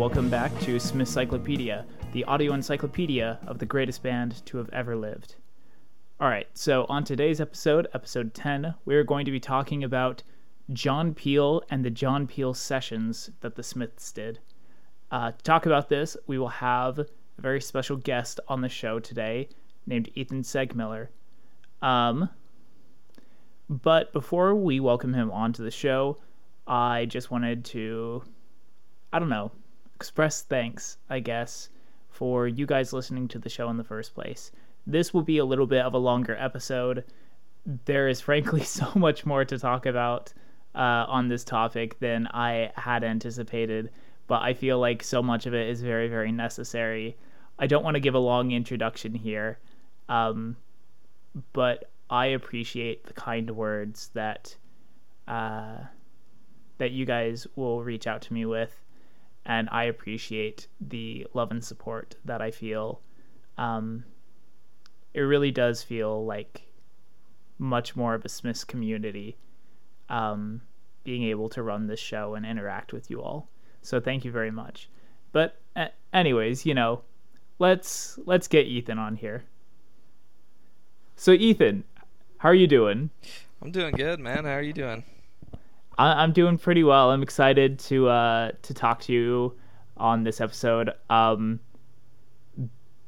Welcome back to Smithscyclopedia, the audio encyclopedia of the greatest band to have ever lived. All right, so on today's episode, episode 10, we're going to be talking about John Peel and the John Peel sessions that the Smiths did. Uh, to talk about this, we will have a very special guest on the show today named Ethan Seegmiller. Um, but before we welcome him onto the show, I just wanted to, I don't know, express thanks, I guess, for you guys listening to the show in the first place. This will be a little bit of a longer episode. There is frankly so much more to talk about uh, on this topic than I had anticipated, but I feel like so much of it is very, very necessary. I don't want to give a long introduction here, um, but I appreciate the kind words that uh, that you guys will reach out to me with, and I appreciate the love and support that I feel. Um, it really does feel like much more of a Smiths community um, being able to run this show and interact with you all. So thank you very much. But uh, anyways, you know, let's let's get Ethan on here. So Ethan, how are you doing? I'm doing good, man. How are you doing? I- am doing pretty well. I'm excited to uh, to talk to you on this episode. Um,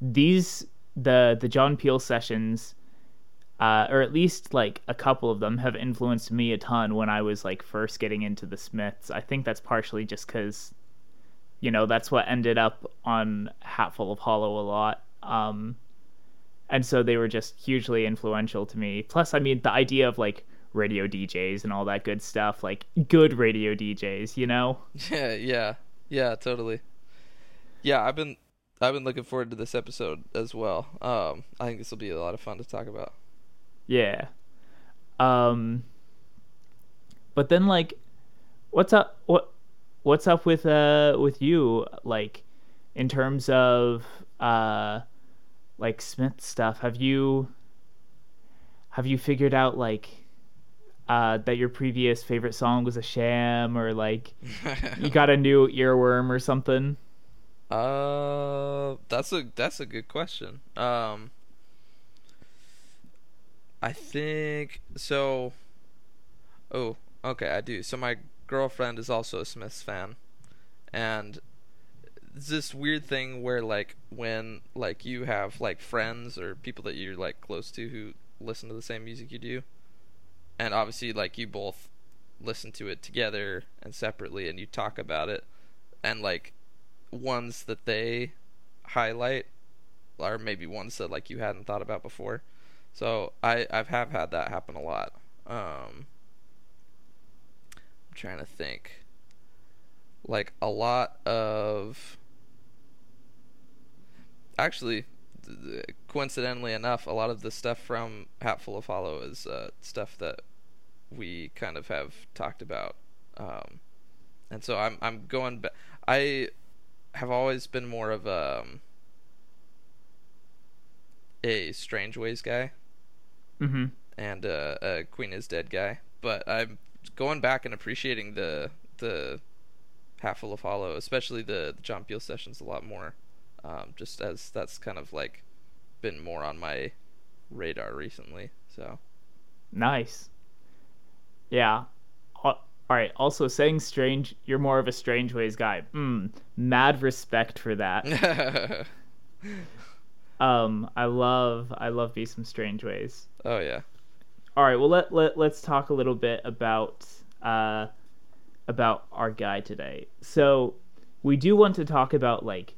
these the the John Peel sessions, uh, or at least like a couple of them, have influenced me a ton when I was like first getting into the Smiths. I think that's partially just because, you know, that's what ended up on Hatful of Hollow a lot. Um, and so they were just hugely influential to me. Plus, I mean, the idea of like radio DJs and all that good stuff, like good radio DJs, you know? Yeah, yeah, yeah, totally. Yeah, I've been I've been looking forward to this episode as well. Um, I think this will be a lot of fun to talk about. Yeah. Um. But then, like, what's up? What What's up with uh with you? Like, in terms of uh, like Smith stuff. Have you have you figured out like uh, that your previous favorite song was a sham or like you got a new earworm or something? Uh, that's a that's a good question. Um, I think so. Oh, okay, I do. So my girlfriend is also a Smiths fan, and it's this weird thing where like when like you have like friends or people that you're like close to who listen to the same music you do, and obviously like you both listen to it together and separately, and you talk about it, and like ones that they highlight or maybe ones that like you hadn't thought about before. So I I've have had that happen a lot. Um, I'm trying to think. Like a lot of actually coincidentally enough, a lot of the stuff from Hatful of Hollow is uh, stuff that we kind of have talked about. Um, and so I'm I'm going back. I have always been more of a um, a Strangeways guy, mm-hmm. and uh, a Queen is Dead guy. But I'm going back and appreciating the the Hatful of Hollow, especially the, the John Peel sessions, a lot more. Um, just as that's kind of like been more on my radar recently. So nice. Yeah, all right. Also, saying strange, you're more of a Strangeways guy. Hmm. Mad respect for that. um, I love, I love be some Strangeways. Oh yeah. All right. Well, let let let's talk a little bit about uh about our guy today. So we do want to talk about like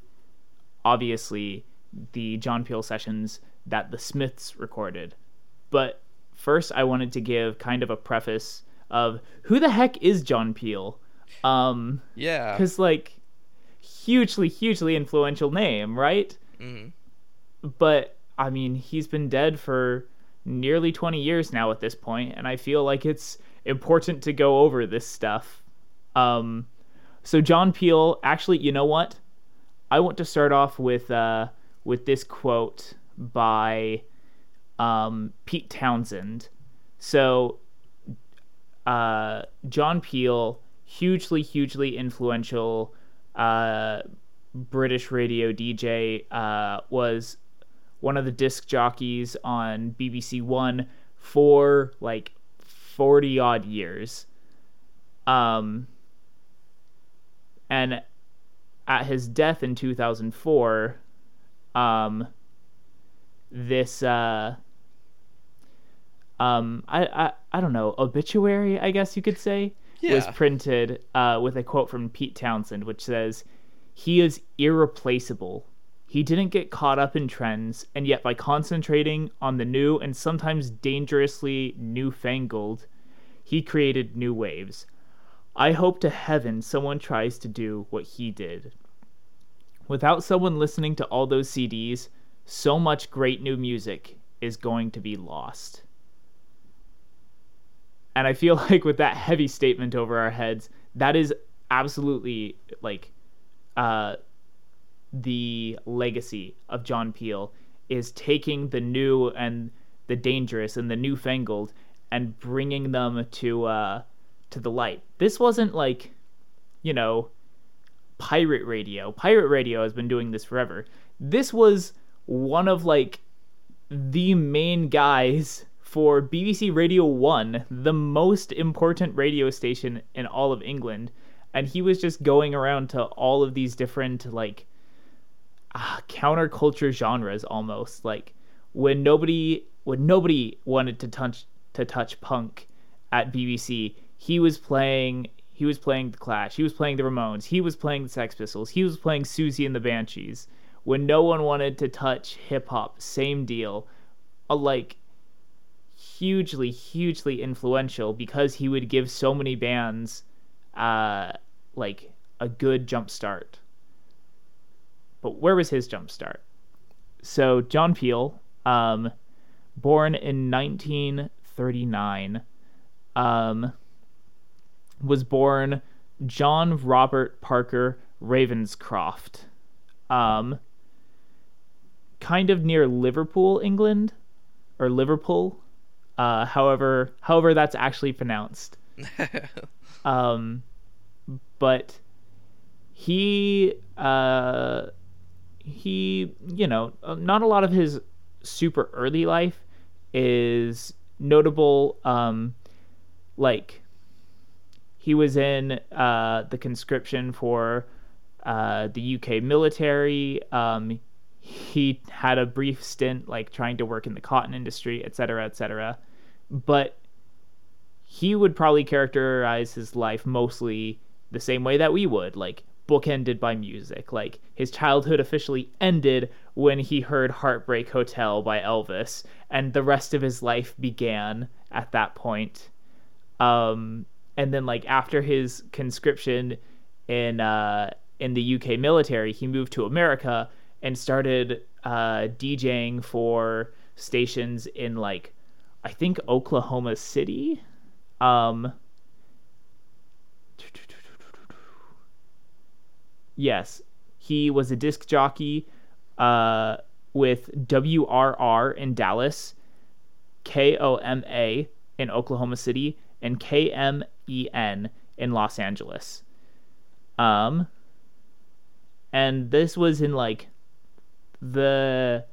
obviously the John Peel sessions that the Smiths recorded, but first I wanted to give kind of a preface of who the heck is John Peel? Um, yeah, because like hugely, hugely influential name, right? Mm-hmm. But I mean, he's been dead for nearly 20 years now at this point, and I feel like it's important to go over this stuff. Um, so John Peel, actually, you know what? I want to start off with uh, with this quote by um, Pete Townshend. So uh, John Peel, hugely, hugely influential uh, British radio DJ. Uh, was one of the disc jockeys on BBC One for like forty odd years. Um, and at his death in 2004, um, this uh, um, I, I I don't know obituary, I guess you could say, Yeah. was printed uh, with a quote from Pete Townshend, which says, "He is irreplaceable." He didn't get caught up in trends, and yet by concentrating on the new and sometimes dangerously newfangled, he created new waves. I hope to heaven someone tries to do what he did. Without someone listening to all those CDs, so much great new music is going to be lost. And I feel like with that heavy statement over our heads, that is absolutely like uh the legacy of John Peel is taking the new and the dangerous and the newfangled and bringing them to uh to the light. This wasn't like, you know, pirate radio. Pirate radio has been doing this forever. This was one of like the main guys for BBC Radio 1, the most important radio station in all of England, and he was just going around to all of these different like uh, counterculture genres almost like when nobody when nobody wanted to touch to touch punk at BBC he was playing he was playing the Clash he was playing the Ramones he was playing the Sex Pistols he was playing Siouxsie and the Banshees when no one wanted to touch hip hop same deal a like hugely hugely influential because he would give so many bands uh like a good jump start but where was his jump start? So John Peel, um, born in 1939, um, was born John Robert Parker Ravenscroft, um, kind of near Liverpool, England, or Liverpool. Uh, however, however that's actually pronounced. Um, but he uh he you know uh, not a lot of his super early life is notable um like he was in uh the conscription for uh the UK military. Um he had a brief stint like trying to work in the cotton industry etc etc but he would probably characterize his life mostly the same way that we would like bookended by music. Like his childhood officially ended when he heard heartbreak hotel by elvis and the rest of his life began at that point. Um and then like after his conscription in uh in the uk military he moved to america and started uh djing for stations in like i think oklahoma city. Um yes he was a disc jockey uh with wrr in dallas koma in oklahoma city and kmen in los angeles. Um and this was in like the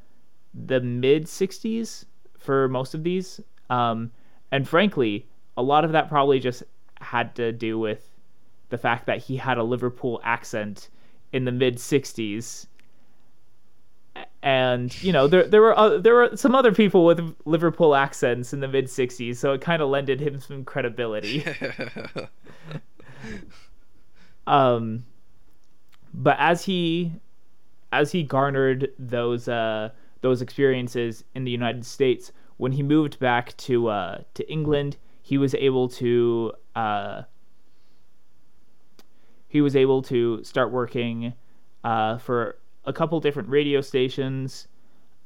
the mid 60s for most of these. Um and frankly a lot of that probably just had to do with the fact that he had a Liverpool accent in the mid 60s and you know there there were uh, there were some other people with Liverpool accents in the mid 60s so it kind of lended him some credibility. Um but as he as he garnered those uh those experiences in the United States when he moved back to uh to England he was able to uh he was able to start working uh for a couple different radio stations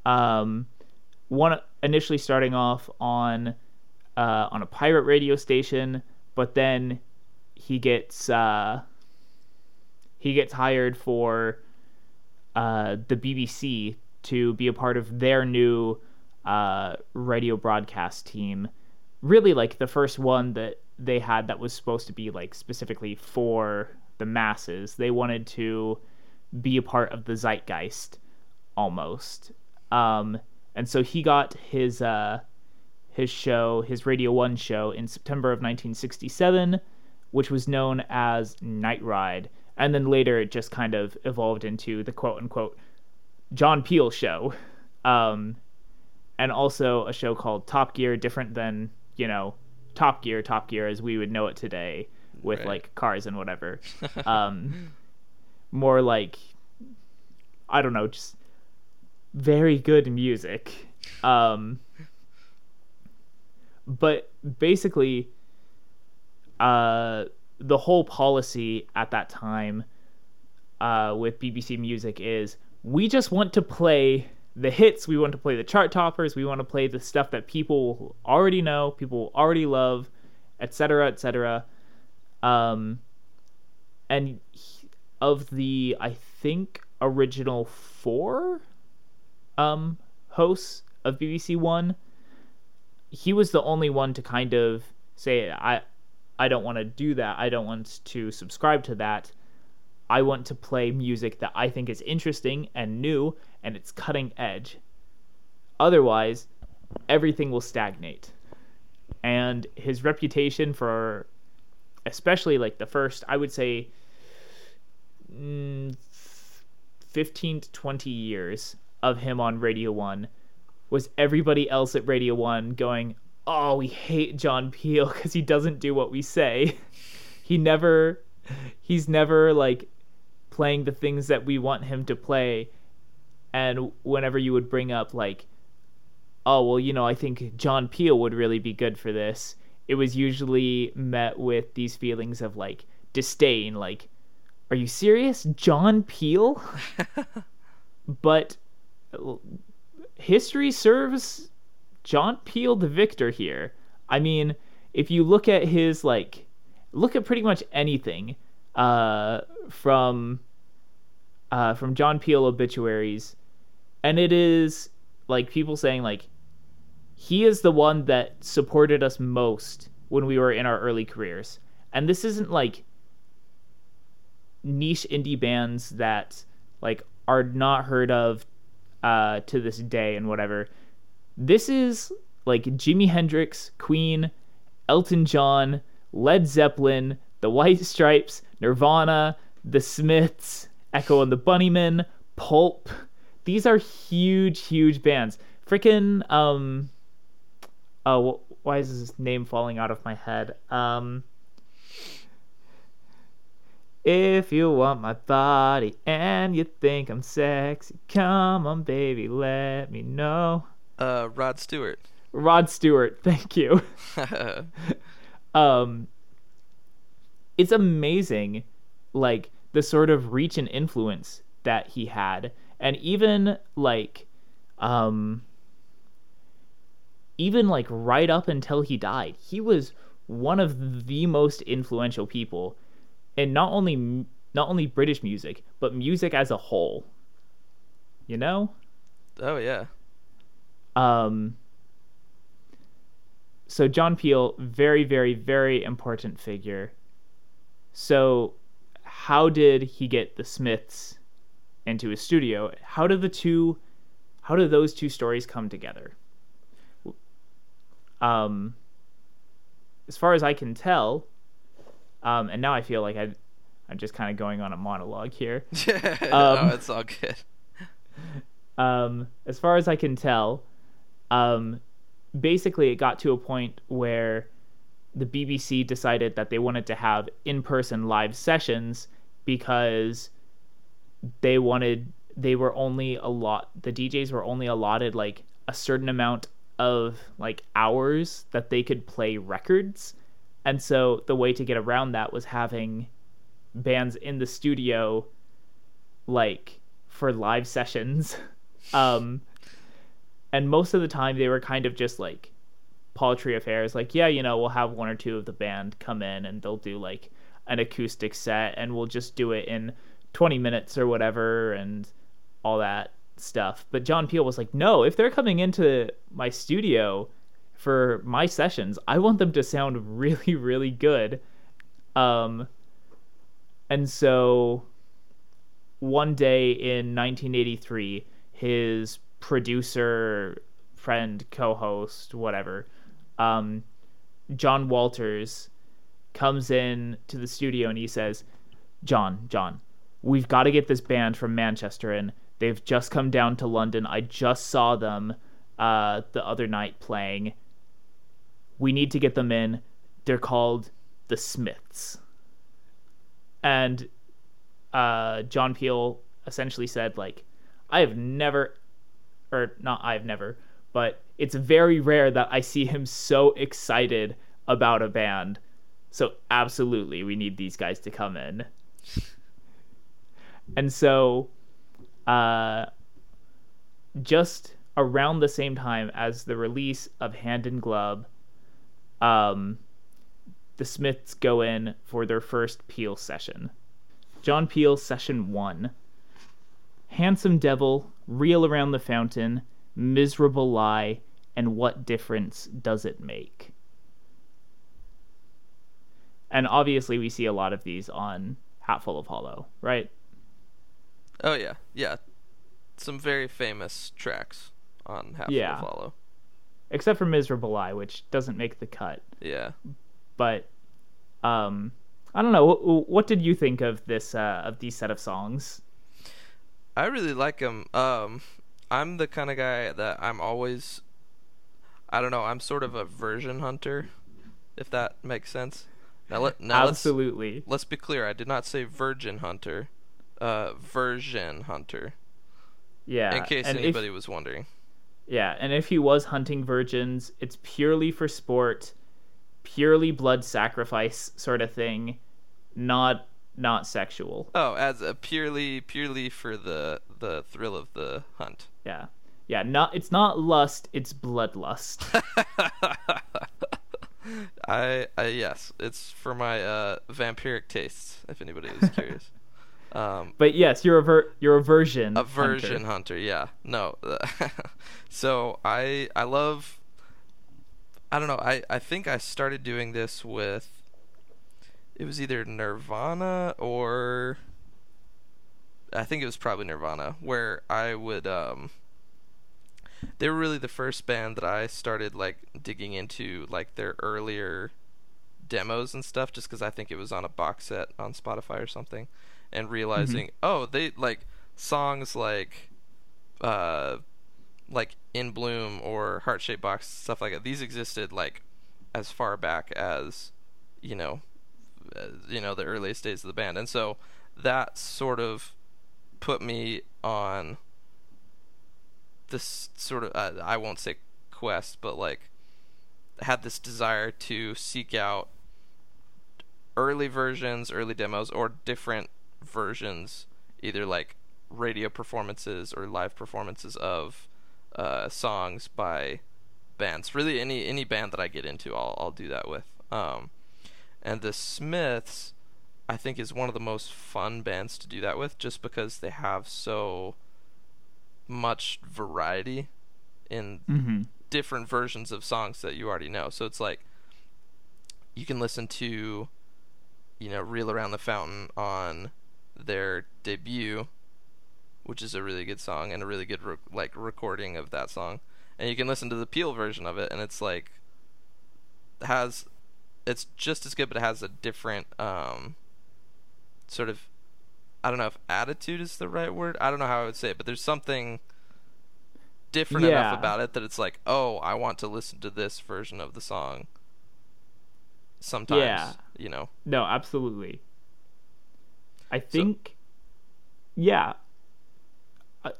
um one initially starting off on uh on a pirate radio station but then he gets uh he gets hired for uh, the BBC to be a part of their new uh, radio broadcast team. Really, like the first one that they had that was supposed to be like specifically for the masses. They wanted to be a part of the zeitgeist almost. Um, and so he got his uh, his show, his Radio 1 show in September of 1967, which was known as Night Ride. And then later it just kind of evolved into the quote unquote John Peel show. Um, and also a show called Top Gear, different than, you know, Top Gear, Top Gear as we would know it today with Right. like cars and whatever. um, more like, I don't know, just very good music. Um, but basically, uh, the whole policy at that time uh, with BBC Music is we just want to play the hits, we want to play the chart toppers, we want to play the stuff that people already know, people already love, etc., etc. Um, and he- of the, I think, original four um, hosts of BBC One, he was the only one to kind of say, I, I don't want to do that. I don't want to subscribe to that. I want to play music that I think is interesting and new and it's cutting edge. Otherwise, everything will stagnate. And his reputation for, especially like the first, I would say, 15 to 20 years of him on Radio 1 was everybody else at Radio 1 going, Oh, we hate John Peel because he doesn't do what we say. he never, he's never like playing the things that we want him to play. And whenever you would bring up, like, oh, well, you know, I think John Peel would really be good for this, it was usually met with these feelings of like disdain, like, are you serious? John Peel? but history serves John Peel the victor here. I mean, if you look at his like look at pretty much anything uh from uh from John Peel obituaries and it is like people saying like he is the one that supported us most when we were in our early careers. And this isn't like niche indie bands that like are not heard of uh, to this day and whatever. This is like Jimi Hendrix, Queen, Elton John, Led Zeppelin, The White Stripes, Nirvana, The Smiths, Echo and the Bunnymen, Pulp. These are huge, huge bands. Freaking um, oh, why is his name falling out of my head? Um. If you want my body and you think I'm sexy, come on, baby, let me know. Uh, Rod Stewart. Rod Stewart, thank you. um, it's amazing, like the sort of reach and influence that he had, and even like, um, even like right up until he died, he was one of the most influential people in not only not only British music, but music as a whole. You know? oh yeah. Um, so John Peel, very, very, very important figure. So, how did he get the Smiths into his studio? How did the two, how did those two stories come together? Um, as far as I can tell, um, and now I feel like I, I'm just kind of going on a monologue here. no, Um, it's all good. um, as far as I can tell, um, basically it got to a point where the BBC decided that they wanted to have in-person live sessions because they wanted they were only a lot the DJs were only allotted like a certain amount of like hours that they could play records. And so the way to get around that was having bands in the studio like for live sessions. um and most of the time they were kind of just like paltry affairs like yeah you know we'll have one or two of the band come in and they'll do like an acoustic set and we'll just do it in 20 minutes or whatever and all that stuff but john peel was like no if they're coming into my studio for my sessions, I want them to sound really, really good. Um, and so one day in 1983, his producer, friend, co host, whatever, um, John Walters, comes in to the studio and he says, John, John, we've got to get this band from Manchester in. They've just come down to London. I just saw them uh, the other night playing. We need to get them in. They're called the Smiths. And uh, John Peel essentially said, like, I have never, or not I've never, but it's very rare that I see him so excited about a band. So absolutely, we need these guys to come in. and so, uh, just around the same time as the release of Hand in Glove, um, the Smiths go in for their first Peel session. John Peel session one. Handsome Devil, Reel Around the Fountain, Miserable Lie, and What Difference Does It Make? And obviously, we see a lot of these on Hatful of Hollow, right? Oh yeah, yeah. Some very famous tracks on Hatful Yeah. of Hollow. Except for Miserable Lie, which doesn't make the cut. Yeah. But, um, I don't know. What, what did you think of this uh, of these set of songs? I really like them. Um, I'm the kind of guy that I'm always. I don't know. I'm sort of a version hunter, if that makes sense. Now let now let's Absolutely. let's be clear. I did not say virgin hunter, uh, version hunter. Yeah. in case and if- anybody was wondering. Yeah, and if he was hunting virgins, it's purely for sport, purely blood sacrifice sort of thing, not not sexual. Oh, as a purely purely for the the thrill of the hunt. Yeah. Yeah, not it's not lust, it's bloodlust. I, I yes, it's for my uh vampiric tastes. If anybody is curious. Um, but yes, you're a ver- you're a version. a hunter. version hunter. Yeah. No. so I I love. I don't know. I I think I started doing this with. It was either Nirvana or. I think it was probably Nirvana, where I would um. They were really the first band that I started like digging into like their earlier demos and stuff just because I think it was on a box set on Spotify or something and realizing oh they like songs like uh like in bloom or heart shaped box stuff like that these existed like as far back as you know uh, you know the earliest days of the band. And so that sort of put me on this sort of uh, I won't say quest but like had this desire to seek out early versions, early demos, or different versions, either like radio performances or live performances of uh, songs by bands. Really, any any band that I get into, I'll I'll do that with. Um, and the Smiths, I think, is one of the most fun bands to do that with, just because they have so much variety in Mm-hmm. different versions of songs that you already know. So it's like you can listen to, you know, "Reel Around the Fountain" on their debut, which is a really good song and a really good re- like recording of that song, and you can listen to the Peel version of it, and it's like has it's just as good, but it has a different um sort of I don't know if attitude is the right word. I don't know how I would say it, but there's something different Yeah. enough about it that it's like, oh, I want to listen to this version of the song. Sometimes, Yeah. you know. No, absolutely. I think, yeah. Uh,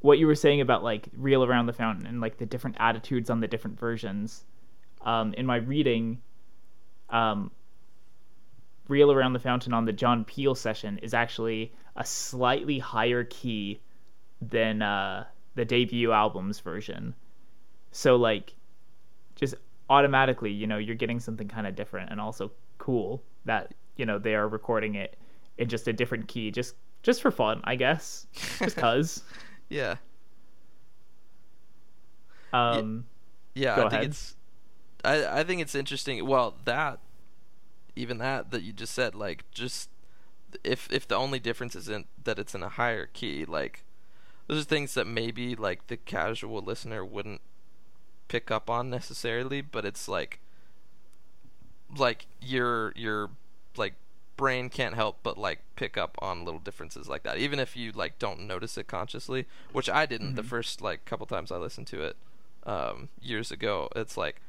what you were saying about like reel around the fountain and like the different attitudes on the different versions. Um, in my reading, um, reel around the fountain on the John Peel session is actually a slightly higher key than uh, the debut album's version. So like, just automatically, you know, you're getting something kind of different and also cool that you know they are recording it in just a different key, just just for fun, I guess, just cause. Yeah. Um, Yeah, Go I think it's I I think it's interesting. Well, that even that that you just said, like just if if the only difference isn't that it's in a higher key, like those are things that maybe like the casual listener wouldn't pick up on necessarily, but it's like like your your like brain can't help but like pick up on little differences like that even if you like don't notice it consciously which i didn't mm-hmm. the first like couple times i listened to it um years ago it's like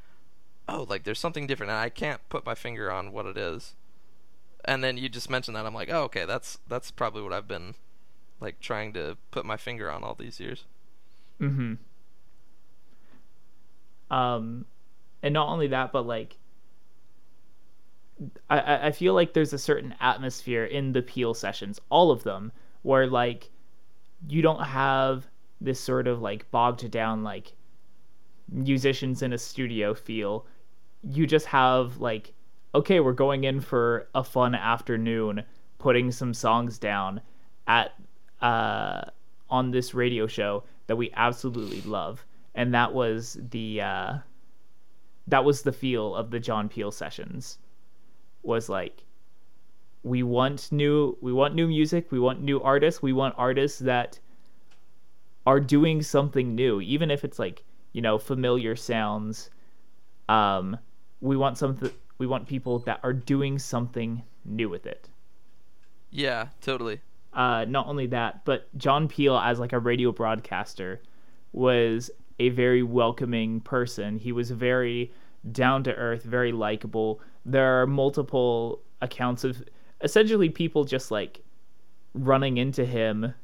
oh like there's something different and i can't put my finger on what it is. And then you just mentioned that i'm like oh okay that's that's probably what i've been like trying to put my finger on all these years. Mm-hmm. Um and not only that but like I, I feel like there's a certain atmosphere in the Peel sessions, all of them, where like you don't have this sort of like bogged down like musicians in a studio feel. You just have like, okay, we're going in for a fun afternoon, putting some songs down at uh on this radio show that we absolutely love. And that was the uh that was the feel of the John Peel sessions was like we want new we want new music, we want new artists, we want artists that are doing something new, even if it's like, you know, familiar sounds. Um we want something we want people that are doing something new with it. Yeah, totally. Uh, not only that, but John Peel as like a radio broadcaster was a very welcoming person. He was very down to earth, very likable. There are multiple accounts of essentially people just like running into him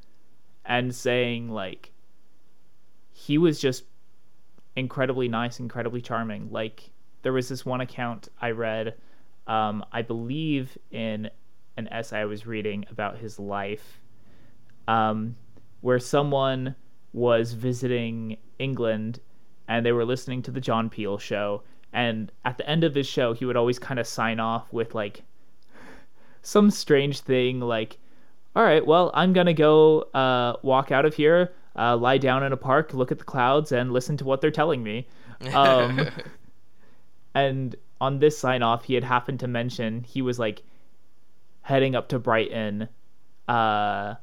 and saying like he was just incredibly nice, incredibly charming. Like there was this one account I read, um, I believe in an essay I was reading about his life, um, where someone was visiting England and they were listening to the John Peel show and at the end of his show he would always kind of sign off with like some strange thing like all right well i'm gonna go uh, walk out of here uh, lie down in a park look at the clouds and listen to what they're telling me. Um, and on this sign off he had happened to mention he was like heading up to brighton uh,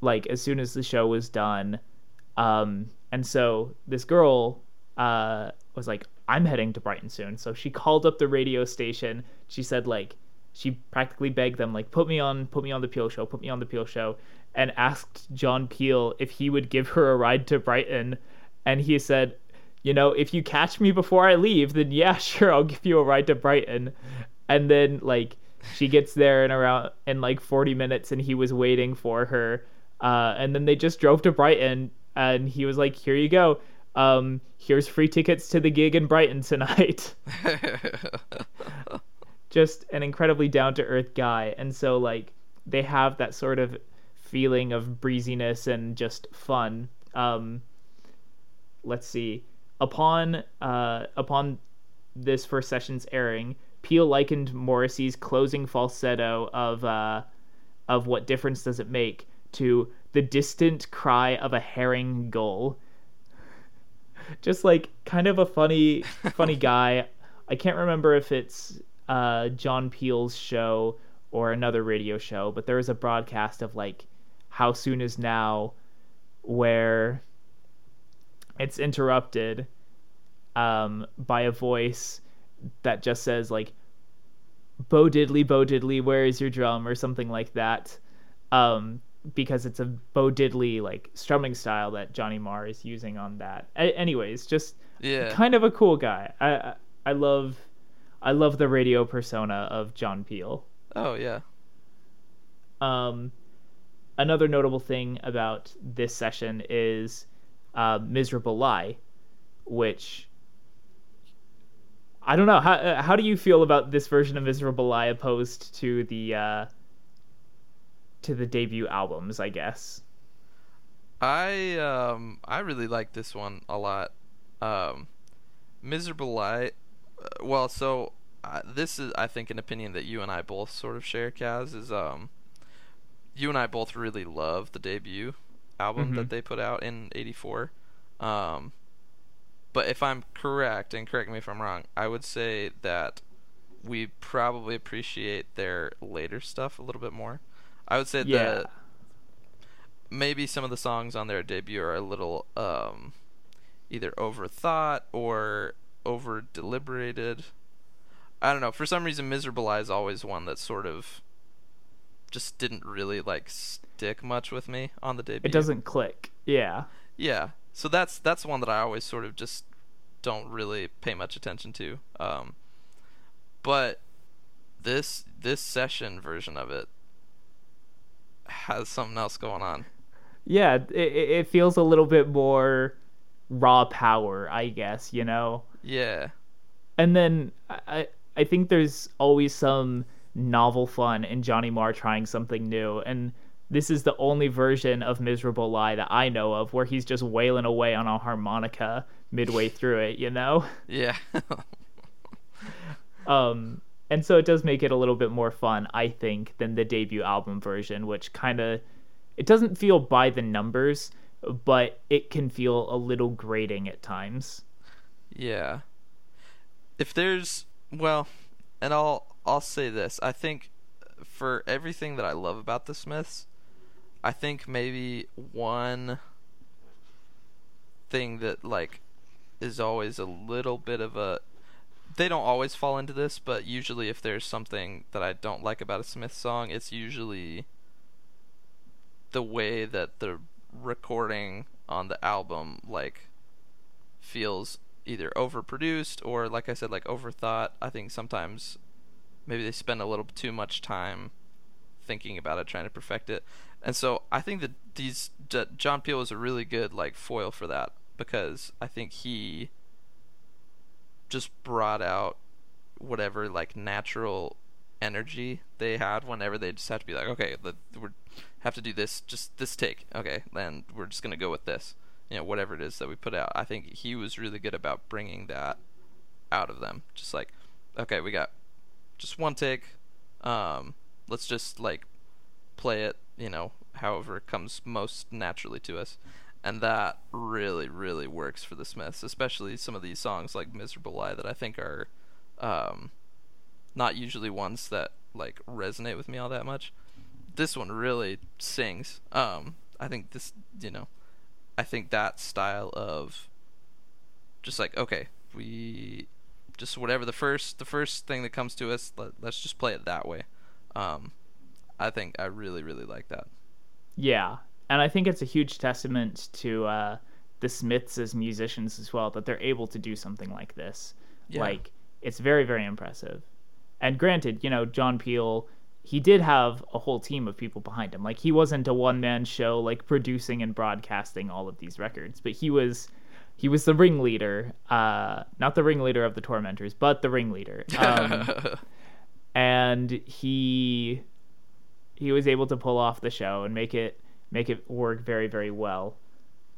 like as soon as the show was done. Um, and so this girl uh, was like I'm heading to Brighton soon. So she called up the radio station. She said like she practically begged them like put me on put me on the Peel show, put me on the Peel show and asked John Peel if he would give her a ride to Brighton and he said, "You know, if you catch me before I leave, then yeah, sure, I'll give you a ride to Brighton." And then like she gets there in around in like 40 minutes and he was waiting for her. Uh, and then they just drove to Brighton and he was like, "Here you go." Um, here's free tickets to the gig in Brighton tonight. Just an incredibly down to earth guy. And so, like, they have that sort of feeling of breeziness and just fun. Um, let's see. Upon uh, upon this first session's airing, Peel likened Morrissey's closing falsetto of uh, of what difference does it make to the distant cry of a herring gull just like kind of a funny funny guy. I can't remember if it's uh, John Peel's show or another radio show, but there was a broadcast of like How Soon Is Now where it's interrupted um, by a voice that just says like Bo Diddley, Bo Diddley, where is your drum or something like that. Um, because it's a Bo Diddley like strumming style that Johnny Marr is using on that. A- anyways, just yeah, kind of a cool guy. I I love I love the radio persona of John Peel. Oh yeah. Um, another notable thing about this session is uh, "Miserable Lie," which I don't know how uh, how do you feel about this version of "Miserable Lie" opposed to the uh, to the debut albums, I guess. I um I really like this one a lot. Um, Miserable Lie. Uh, well, so uh, this is I think an opinion that you and I both sort of share. Kaz is um, you and I both really love the debut album mm-hmm. that they put out in '84. Um, but if I'm correct, and correct me if I'm wrong, I would say that we probably appreciate their later stuff a little bit more. I would say Yeah. that maybe some of the songs on their debut are a little um, either overthought or over deliberated. I don't know. For some reason, "Miserable Lie" is always one that sort of just didn't really like stick much with me on the debut. It doesn't click. Yeah. Yeah. So that's that's one that I always sort of just don't really pay much attention to. Um, but this this session version of it has something else going on. Yeah, it, it feels a little bit more raw power, I guess, you know. Yeah. And then I I- I think there's always some novel fun in Johnny Marr trying something new and this is the only version of Miserable Lie that I know of where he's just wailing away on a harmonica midway through it, you know? Yeah. Um, and so it does make it a little bit more fun, I think, than the debut album version, which kind of it doesn't feel by the numbers, but it can feel a little grating at times. yeah. If there's well, and I'll I'll say this. I think for everything that I love about the Smiths, I think maybe one thing that like is always a little bit of a they don't always fall into this, but usually if there's something that I don't like about a Smith song, it's usually the way that the recording on the album like feels either overproduced or like I said like overthought. I think sometimes maybe they spend a little too much time thinking about it, trying to perfect it. And so I think that these John Peel was a really good like foil for that because I think he just brought out whatever like natural energy they had whenever they just have to be like, okay, we have to do this, just this take, okay, then we're just gonna go with this, you know, whatever it is that we put out. I think he was really good about bringing that out of them, just like, okay, we got just one take, um, let's just like play it, you know, however it comes most naturally to us. And that really, really works for the Smiths, especially some of these songs like Miserable Lie that I think are um, not usually ones that like resonate with me all that much. This one really sings. Um, I think this, you know, I think that style of just like okay, we just whatever the first the first thing that comes to us, let, let's just play it that way. Um, I think I really really like that. Yeah, and I think it's a huge testament to uh, the Smiths as musicians as well that they're able to do something like this. Yeah. Like it's very very impressive. And granted, you know, John Peel he did have a whole team of people behind him. Like he wasn't a one man show like producing and broadcasting all of these records, but he was he was the ringleader, uh, not the ringleader of the tormentors, but the ringleader. Um, and he he was able to pull off the show and make it make it work very very well.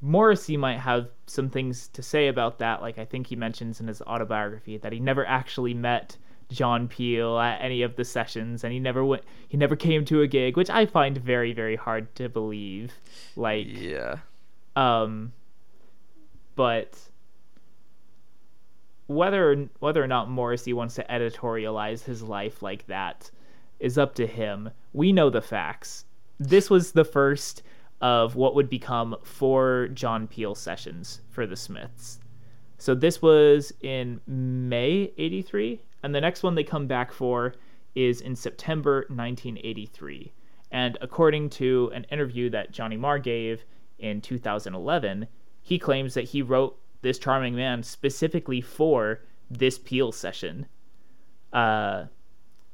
Morrissey might have some things to say about that, like I think he mentions in his autobiography that he never actually met John Peel at any of the sessions, and he never went, he never came to a gig, which I find very very hard to believe. Like, yeah. um, but whether whether or not Morrissey wants to editorialize his life like that is up to him. We know the facts. This was the first of what would become four John Peel sessions for the Smiths. So this was in May 83 and the next one they come back for is in September 1983. And according to an interview that Johnny Marr gave in 2011, he claims that he wrote this charming man specifically for this Peel session. Uh,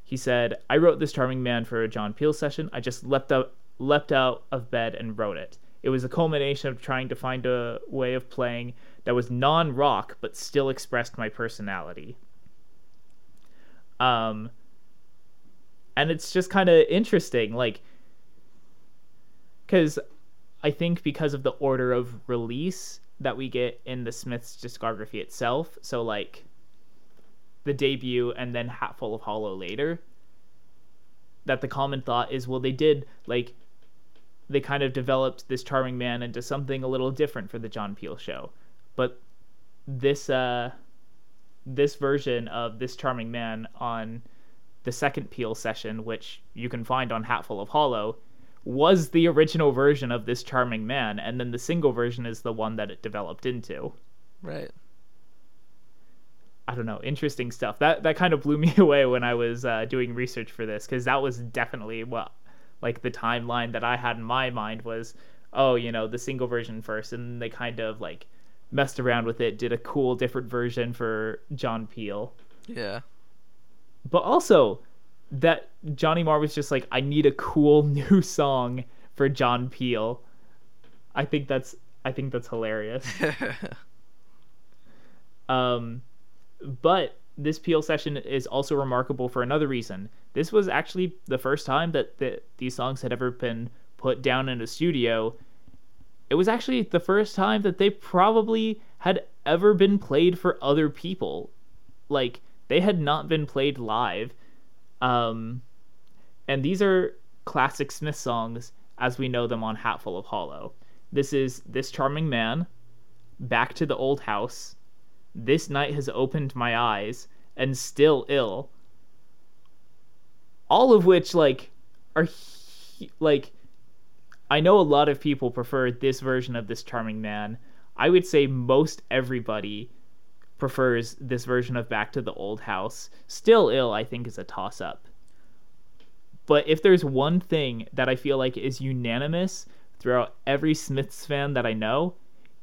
he said, "I wrote this charming man for a John Peel session. I just leapt out, leapt out of bed and wrote it. It was a culmination of trying to find a way of playing that was non-rock but still expressed my personality." Um, and it's just kind of interesting, like, because I think because of the order of release that we get in the Smiths discography itself, so like the debut and then Hatful of Hollow later, that the common thought is, well, they did like they kind of developed this charming man into something a little different for the John Peel show, but this uh this version of this charming man on the second Peel session, which you can find on Hatful of Hollow, was the original version of this charming man, and then the single version is the one that it developed into. Right. I don't know, interesting stuff. That that kind of blew me away when I was uh, doing research for this because that was definitely what like the timeline that I had in my mind was, oh, you know, the single version first, and they kind of like messed around with it, did a cool different version for John Peel. Yeah. But also that Johnny Marr was just like, I need a cool new song for John Peel. I think that's I think that's hilarious. um but this Peel session is also remarkable for another reason. This was actually the first time that the, these songs had ever been put down in a studio. It was actually the first time that they probably had ever been played for other people. Like, they had not been played live. Um, and these are classic Smith songs as we know them on Hatful of Hollow. This is This Charming Man, Back to the Old House, this night has opened my eyes and still ill. All of which like are like i know a lot of people prefer this version of this charming man. I would say most everybody prefers this version of back to the old house. Still ill i think is a toss up but if there's one thing that i feel like is unanimous throughout every smiths fan that i know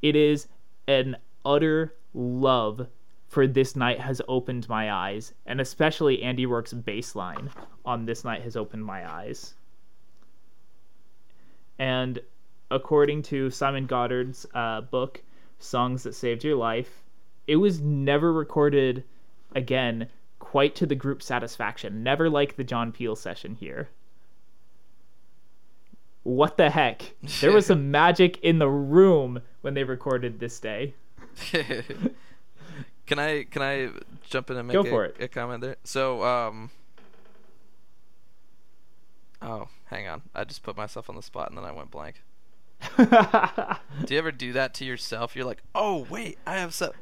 it is an utter love for This Night Has Opened My Eyes, and especially Andy Rourke's bass line on This Night Has Opened My Eyes. And according to Simon Goddard's uh, book, Songs That Saved Your Life, it was never recorded again quite to the group's satisfaction. Never like the John Peel session here. What the heck? There was some magic in the room when they recorded this day. can I can I jump in and make Go a, it. a comment there? So um Oh, hang on. I just put myself on the spot and then I went blank. do you ever do that to yourself? You're like, "Oh, wait, I have so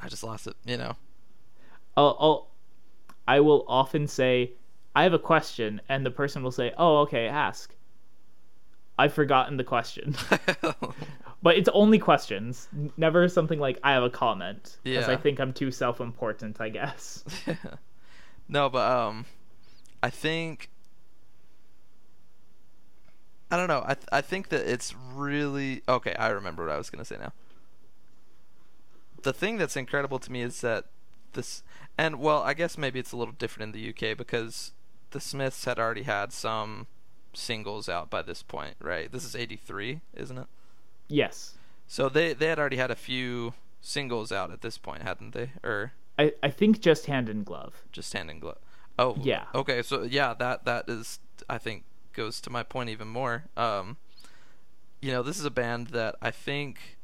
I just lost it, you know. I'll, I'll I will often say I have a question and the person will say, "Oh, okay, ask." I've forgotten the question. but it's only questions, never something like I have a comment. Because Yeah. I think I'm too self-important, I guess. no, but um, I think I don't know. I th- I think that it's really okay. I remember what I was gonna say now. The thing that's incredible to me is that this, and well, I guess maybe it's a little different in the UK because the Smiths had already had some singles out by this point, right? This is '83, isn't it? Yes. So they they had already had a few singles out at this point, hadn't they? Or I, I think just hand and glove. just hand in glove. Oh, Yeah. Okay, so yeah, that that is I think goes to my point even more. Um, you know, this is a band that I think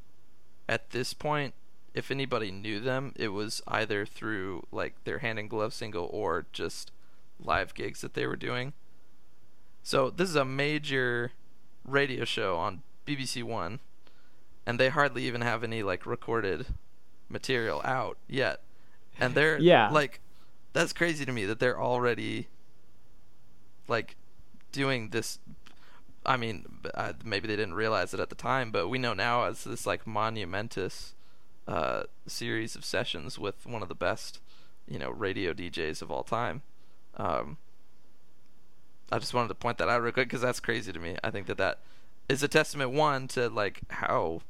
at this point, if anybody knew them, it was either through like their hand and glove single or just live gigs that they were doing. So this is a major radio show on BBC One, and they hardly even have any like recorded material out yet, and they're Yeah. like that's crazy to me that they're already like doing this. I mean uh, maybe they didn't realize it at the time but we know now as this like monumentous uh series of sessions with one of the best you know radio djs of all time. Um i just wanted to point that out real quick because that's crazy to me. I think that that is a testament one to like how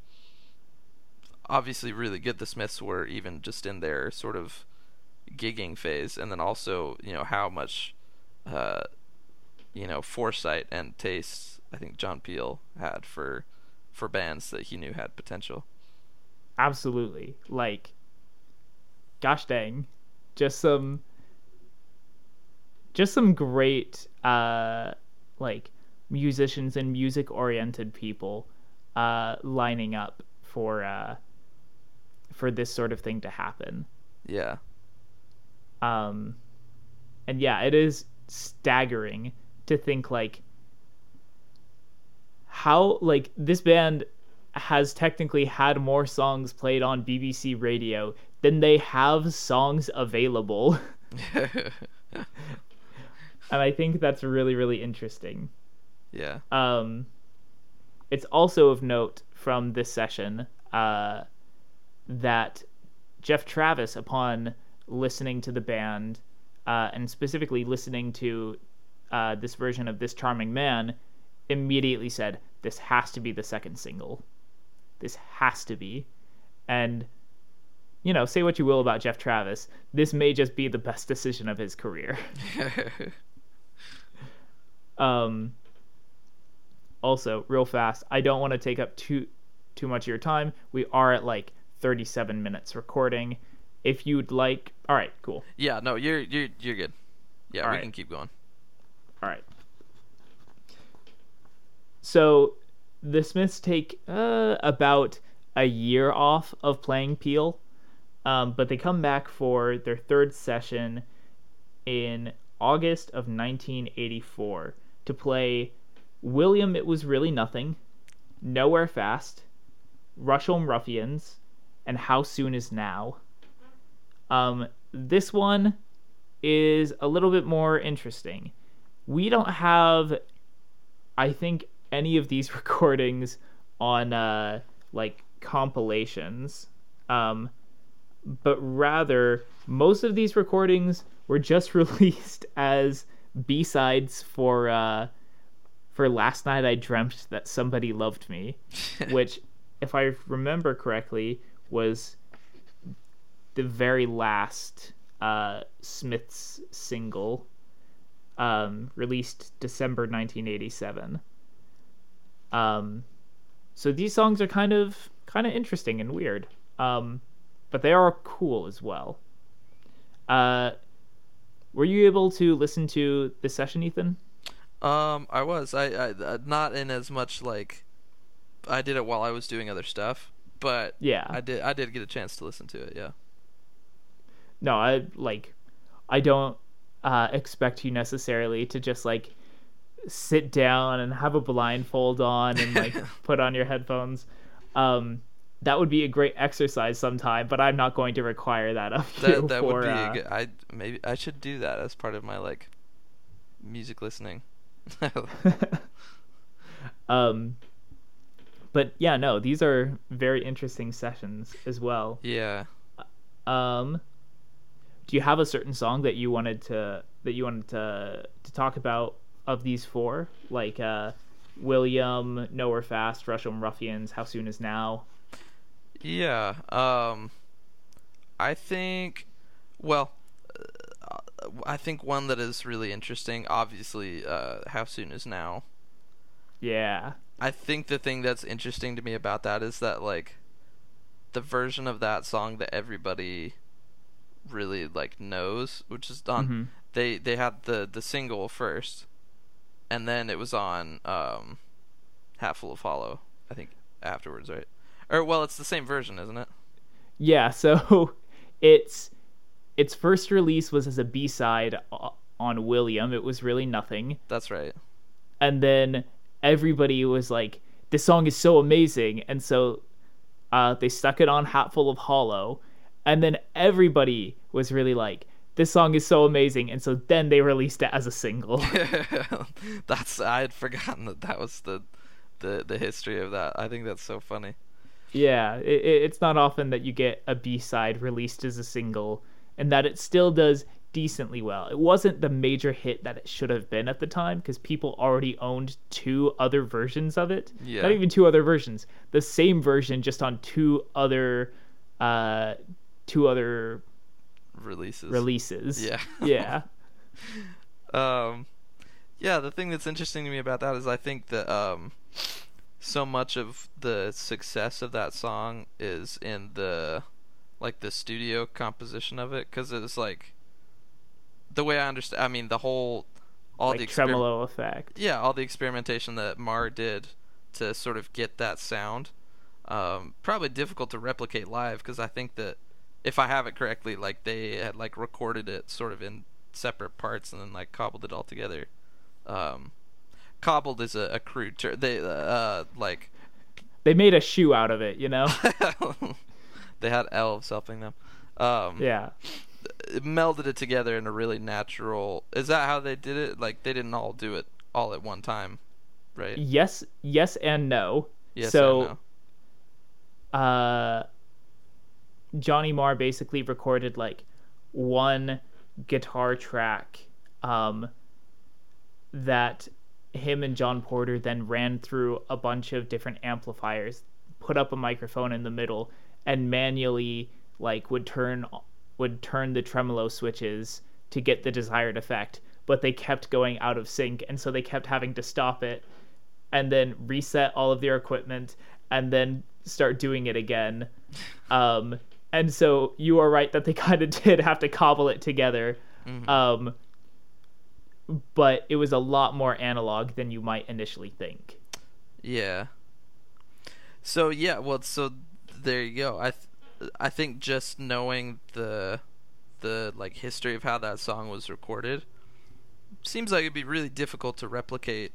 obviously really good the smiths were even just in their sort of gigging phase and then also you know how much uh you know foresight and taste i think john peel had for for bands that he knew had potential Absolutely. Like gosh dang. Just some just some great uh like musicians and music oriented people uh lining up for uh for this sort of thing to happen. yeah Um and yeah, it is staggering to think like how like this band has technically had more songs played on BBC radio than they have songs available. and I think that's really really interesting. yeah. Um, it's also of note from this session uh, that Geoff Travis, upon listening to the band uh, and specifically listening to uh, this version of "This Charming Man," immediately said, "This has to be the second single. This has to be." And you know, say what you will about Geoff Travis, this may just be the best decision of his career. Um, also, real fast, I don't want to take up too too much of your time. We are at like 37 minutes recording. If you'd like, all right, cool. yeah. No, you're you're you're good. Yeah, we Alright. can keep going. All right. So, the Smiths take uh, about a year off of playing Peel, um, but they come back for their third session in August of 1984 to play William It Was Really Nothing, Nowhere Fast, Rusholme Ruffians, and How Soon Is Now. Um, this one is a little bit more interesting. We don't have, I think, any of these recordings on uh, like compilations, um, but rather most of these recordings were just released as B sides for uh, for Last Night I Dreamt That Somebody Loved Me, which, if I remember correctly, was the very last uh, Smith's single, um, released December 1987. Um, so these songs are kind of kind of interesting and weird, um, but they are cool as well. Uh, were you able to listen to this session, Ethan? Um, I was. I, I uh, not in as much like I did it while I was doing other stuff, but Yeah. I did. I did get a chance to listen to it. Yeah. no, I like I don't uh, expect you necessarily to just like sit down and have a blindfold on and like put on your headphones. Um, that would be a great exercise sometime, but I'm not going to require that of you. That that for, would be. uh, good, I maybe I should do that as part of my like music listening. um, but yeah, no, these are very interesting sessions as well. yeah. Um, do you have a certain song that you wanted to that you wanted to to talk about of these four, like uh, William, Nowhere Fast, Rusholme Ruffians, How Soon Is Now? Yeah. Um, I think. Well, uh, I think one that is really interesting. Obviously, uh, how soon is now. Yeah, I think the thing that's interesting to me about that is that like the version of that song that everybody really like knows, which is on Mhm. they they had the the single first, and then it was on um, Hatful of Hollow. I think afterwards, right? Or well, it's the same version, isn't it? yeah. So its its first release was as a B side on William. It was really nothing. That's right. and then everybody was like this song is so amazing and so uh, they stuck it on hatful of hollow and then everybody was really like this song is so amazing and so then they released it as a single that's I had forgotten that that was the the the history of that. I think that's so funny. yeah it, it- it's not often that you get a b-side released as a single and that it still does decently well it wasn't the major hit that it should have been at the time because people already owned two other versions of it Yeah. not even two other versions the same version just on two other uh two other Releases. releases Yeah. yeah um yeah the thing that's interesting to me about that is i think that um so much of the success of that song is in the like the studio composition of it because it's like the way i understand i mean the whole all like the exper- tremolo effect yeah all the experimentation that Marr did to sort of get that sound um probably difficult to replicate live because i think that if i have it correctly like they had like recorded it sort of in separate parts and then like cobbled it all together um cobbled is a, a crude term they uh like they made a shoe out of it, you know? they had elves helping them. Um, yeah. Melded it together in a really natural. Is that how they did it? Like they didn't all do it all at one time, right? Yes, yes, and no. Yes. so, uh, Johnny Marr basically recorded like one guitar track um, that him and John Porter then ran through a bunch of different amplifiers, put up a microphone in the middle, and manually like would turn would turn the tremolo switches to get the desired effect. But they kept going out of sync, and so they kept having to stop it and then reset all of their equipment and then start doing it again. Um, and so you are right that they kind of did have to cobble it together. Mm-hmm. Um, but it was a lot more analog than you might initially think. Yeah. So yeah, well, so there you go. I th- I think just knowing the the like history of how that song was recorded seems like it'd be really difficult to replicate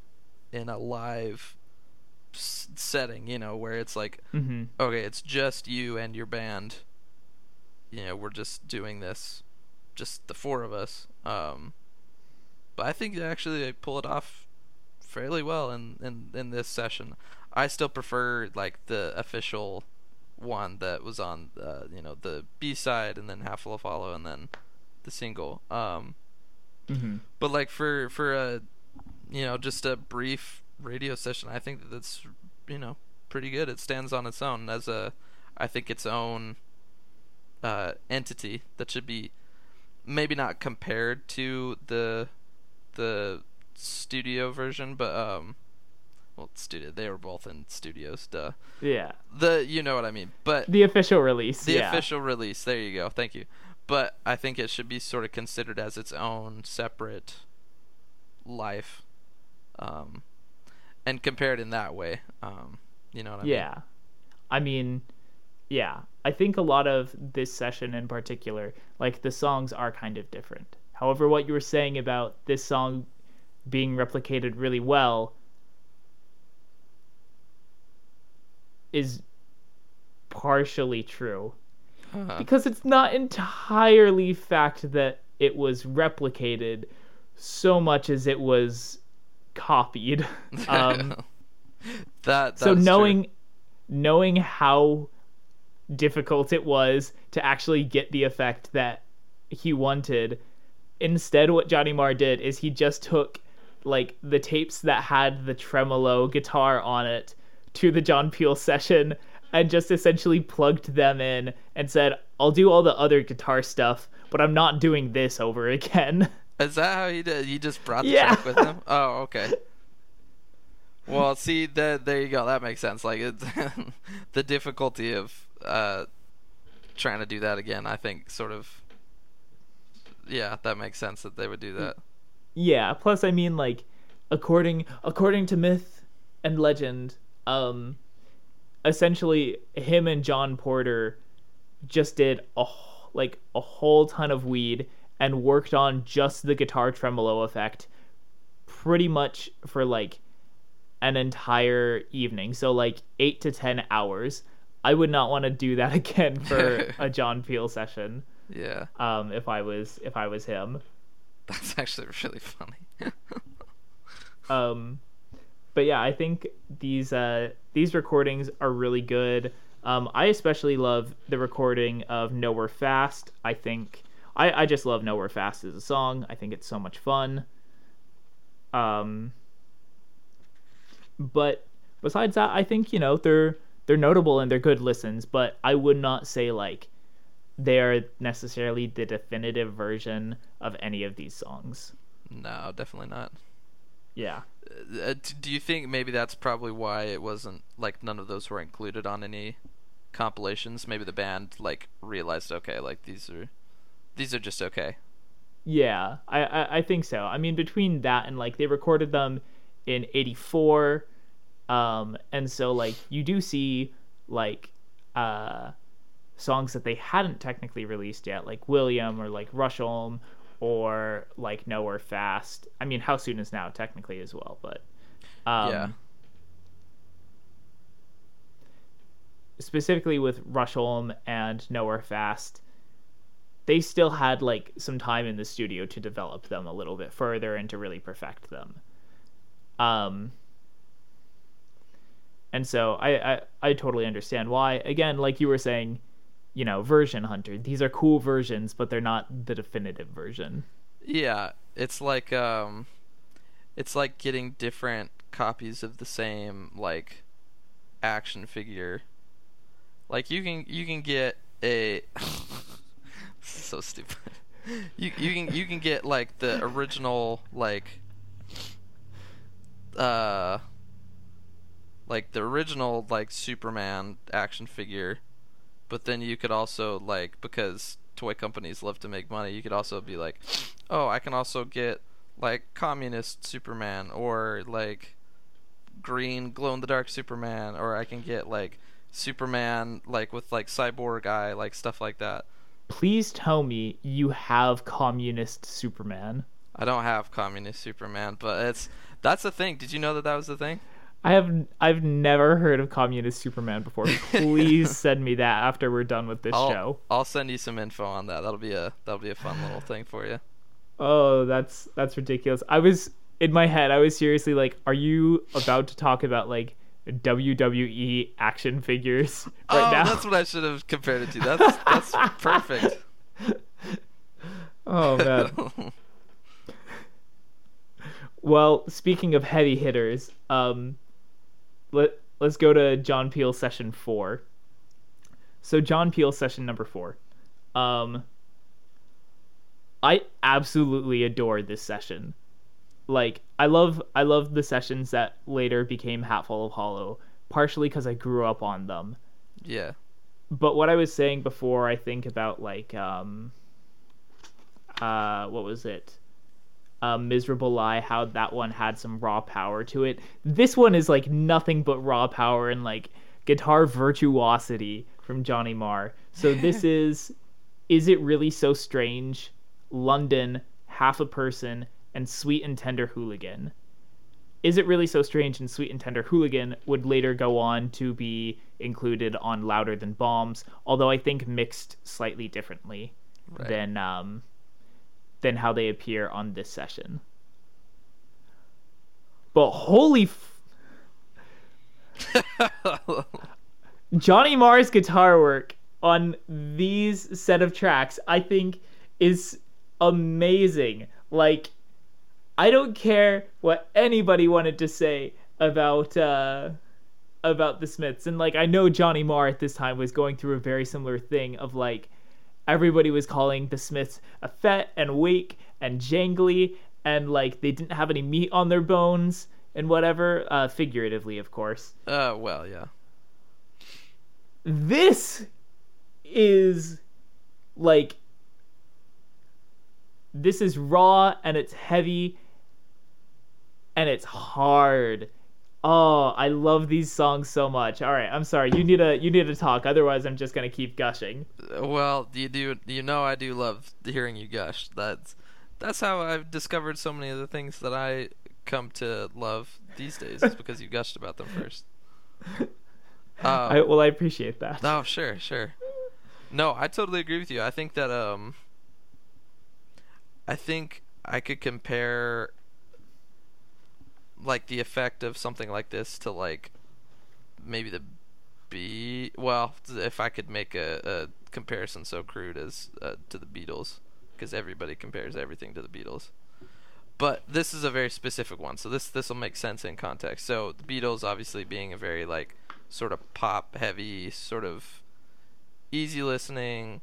in a live s- setting, you know, where it's like mm-hmm. okay, it's just you and your band. You know, we're just doing this just the four of us. Um but I think actually they pull it off fairly well in, in, in this session. I still prefer like the official one that was on uh, you know the B side and then Hatful of Hollow and then the single. Um, mm-hmm. But like for for a you know just a brief radio session, I think that that's you know pretty good. It stands on its own as a I think its own uh, entity that should be maybe not compared to the the studio version, but um, well, studio. They were both in studios. Duh. Yeah. The you know what I mean, but the official release. The yeah. official release. There you go. Thank you. But I think it should be sort of considered as its own separate life, um, and compared in that way. Um, you know what I yeah. mean? Yeah. I mean, yeah. I think a lot of this session in particular, like the songs are kind of different. However, what you were saying about this song being replicated really well is partially true. Uh-huh. Because it's not entirely fact that it was replicated so much as it was copied. Um, that so knowing true. knowing how difficult it was to actually get the effect that he wanted instead what Johnny Marr did is he just took like the tapes that had the tremolo guitar on it to the John Peel session and just essentially plugged them in and said, "I'll do all the other guitar stuff, but I'm not doing this over again." Is that how he did? He just brought the yeah. track with him? Oh, okay. Well, see, the, there you go. That makes sense. Like it's the difficulty of uh, trying to do that again. I think sort of yeah, that makes sense that they would do that. Yeah. Plus, I mean, like, according according to myth and legend, um, essentially, him and John Porter just did a like a whole ton of weed and worked on just the guitar tremolo effect, pretty much for like an entire evening. So like eight to ten hours. I would not want to do that again for a John Peel session. Yeah. Um, if I was if I was him. That's actually really funny. um, but yeah, I think these uh these recordings are really good. Um, I especially love the recording of Nowhere Fast. I think I, I just love Nowhere Fast as a song. I think it's so much fun. Um, but besides that, I think you know they're they're notable and they're good listens. But I would not say like they are necessarily the definitive version of any of these songs. No, definitely not. Yeah. Uh, do you think maybe that's probably why it wasn't like none of those were included on any compilations? Maybe the band like realized, okay, like these are these are just okay. Yeah, I, I, I think so. I mean, between that and like they recorded them in '84, um, and so like you do see like uh songs that they hadn't technically released yet, like William or like Rusholme or like Nowhere Fast. I mean, How Soon Is Now technically as well, but um, yeah. specifically with Rusholme and Nowhere Fast, they still had like some time in the studio to develop them a little bit further and to really perfect them. Um, and so I, I I totally understand why. Again, like you were saying, you know, version hunter. These are cool versions, but they're not the definitive version. Yeah, it's like um, it's like getting different copies of the same like action figure. Like you can you can get a so stupid. You you can you can get like the original like uh like the original like Superman action figure, but then you could also like because toy companies love to make money, you could also be like, "Oh, I can also get like communist Superman or like green glow in the dark Superman or I can get like Superman like with like cyborg eye like stuff like that." Please tell me you have communist Superman. I don't have communist Superman, but it's that's the thing. Did you know that that was the thing? I have I've never heard of communist Superman before. Please send me that after we're done with this I'll, show. I'll send you some info on that. That'll be a that'll be a fun little thing for you. Oh, that's that's ridiculous. I was in my head. I was seriously like, "Are you about to talk about like WWE action figures right oh, now?" that's what I should have compared it to. That's that's perfect. Oh man. well, speaking of heavy hitters, um, let let's go to John Peel session four. So John Peel session number four. Um, I absolutely adore this session. Like I love I love the sessions that later became Hatful of Hollow, partially because I grew up on them. yeah. But what I was saying before, I think about like um, uh, what was it? Uh, Miserable Lie, how that one had some raw power to it. This one is like nothing but raw power and like guitar virtuosity from Johnny Marr. So this is Is It Really So Strange? London, Half a Person, and Sweet and Tender Hooligan. Is It Really So Strange and Sweet and Tender Hooligan would later go on to be included on Louder Than Bombs, although I think mixed slightly differently Right. than um, than how they appear on this session. But holy f- Johnny Marr's guitar work on these set of tracks, I think, is amazing. Like, I don't care what anybody wanted to say about uh, about the Smiths, and like I know Johnny Marr at this time was going through a very similar thing of like everybody was calling the Smiths a effete and weak and jangly, and like they didn't have any meat on their bones and whatever, uh, figuratively, of course Uh, well, yeah. this is like this is raw and it's heavy and it's hard oh i love these songs so much all right i'm sorry you need to you need to talk otherwise i'm just gonna keep gushing Well, you do you know I do love hearing you gush. That's that's how I've discovered so many of the things that I come to love these days. Is because you gushed about them first. Um, I, well i appreciate that Oh, sure, sure. No, I totally agree with you. I think that um I think I could compare like the effect of something like this to like maybe the B well, if I could make a, a comparison so crude as uh, to the Beatles because everybody compares everything to the Beatles. But this is a very specific one, so this this will make sense in context. So the Beatles obviously being a very like sort of pop heavy, sort of easy listening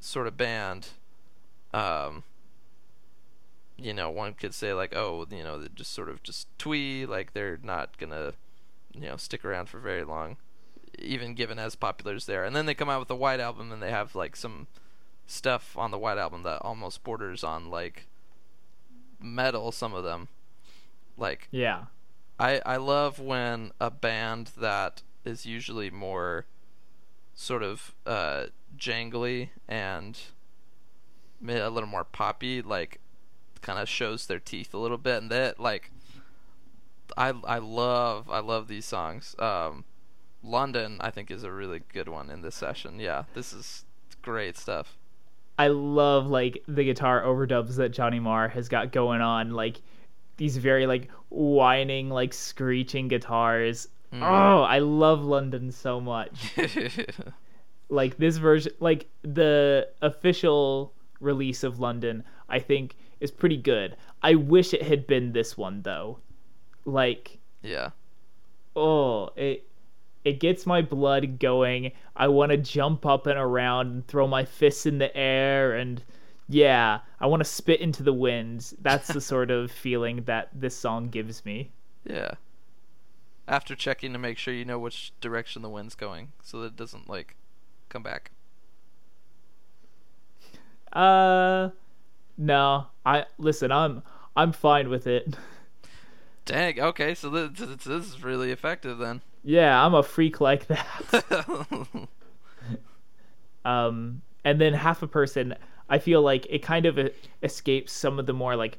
sort of band. Um, you know, one could say like, oh, you know, they're just sort of just twee, like they're not gonna, you know, stick around for very long, even given as popular as they are. And then they come out with a White Album, and they have like some stuff on the White Album that almost borders on like metal. Some of them, like yeah I I love when a band that is usually more sort of uh jangly and a little more poppy like kind of shows their teeth a little bit and that like I I love I love these songs um London, I think, is a really good one in this session. Yeah, this is great stuff. I love like the guitar overdubs that Johnny Marr has got going on, like these very like whining, like screeching guitars. Mm. Oh, I love London so much. like this version, like the official release of London, I think is pretty good. I wish it had been this one though. Like, yeah. oh, it it gets my blood going. I want to jump up and around and throw my fists in the air and yeah, I want to spit into the wind. That's the sort of feeling that this song gives me. Yeah. After checking to make sure you know which direction the wind's going so that it doesn't like come back. Uh no. I listen, I'm I'm fine with it. Dang. Okay, so this, this is really effective then. Yeah, I'm a freak like that. um, and then half a person, I feel like it kind of escapes some of the more like,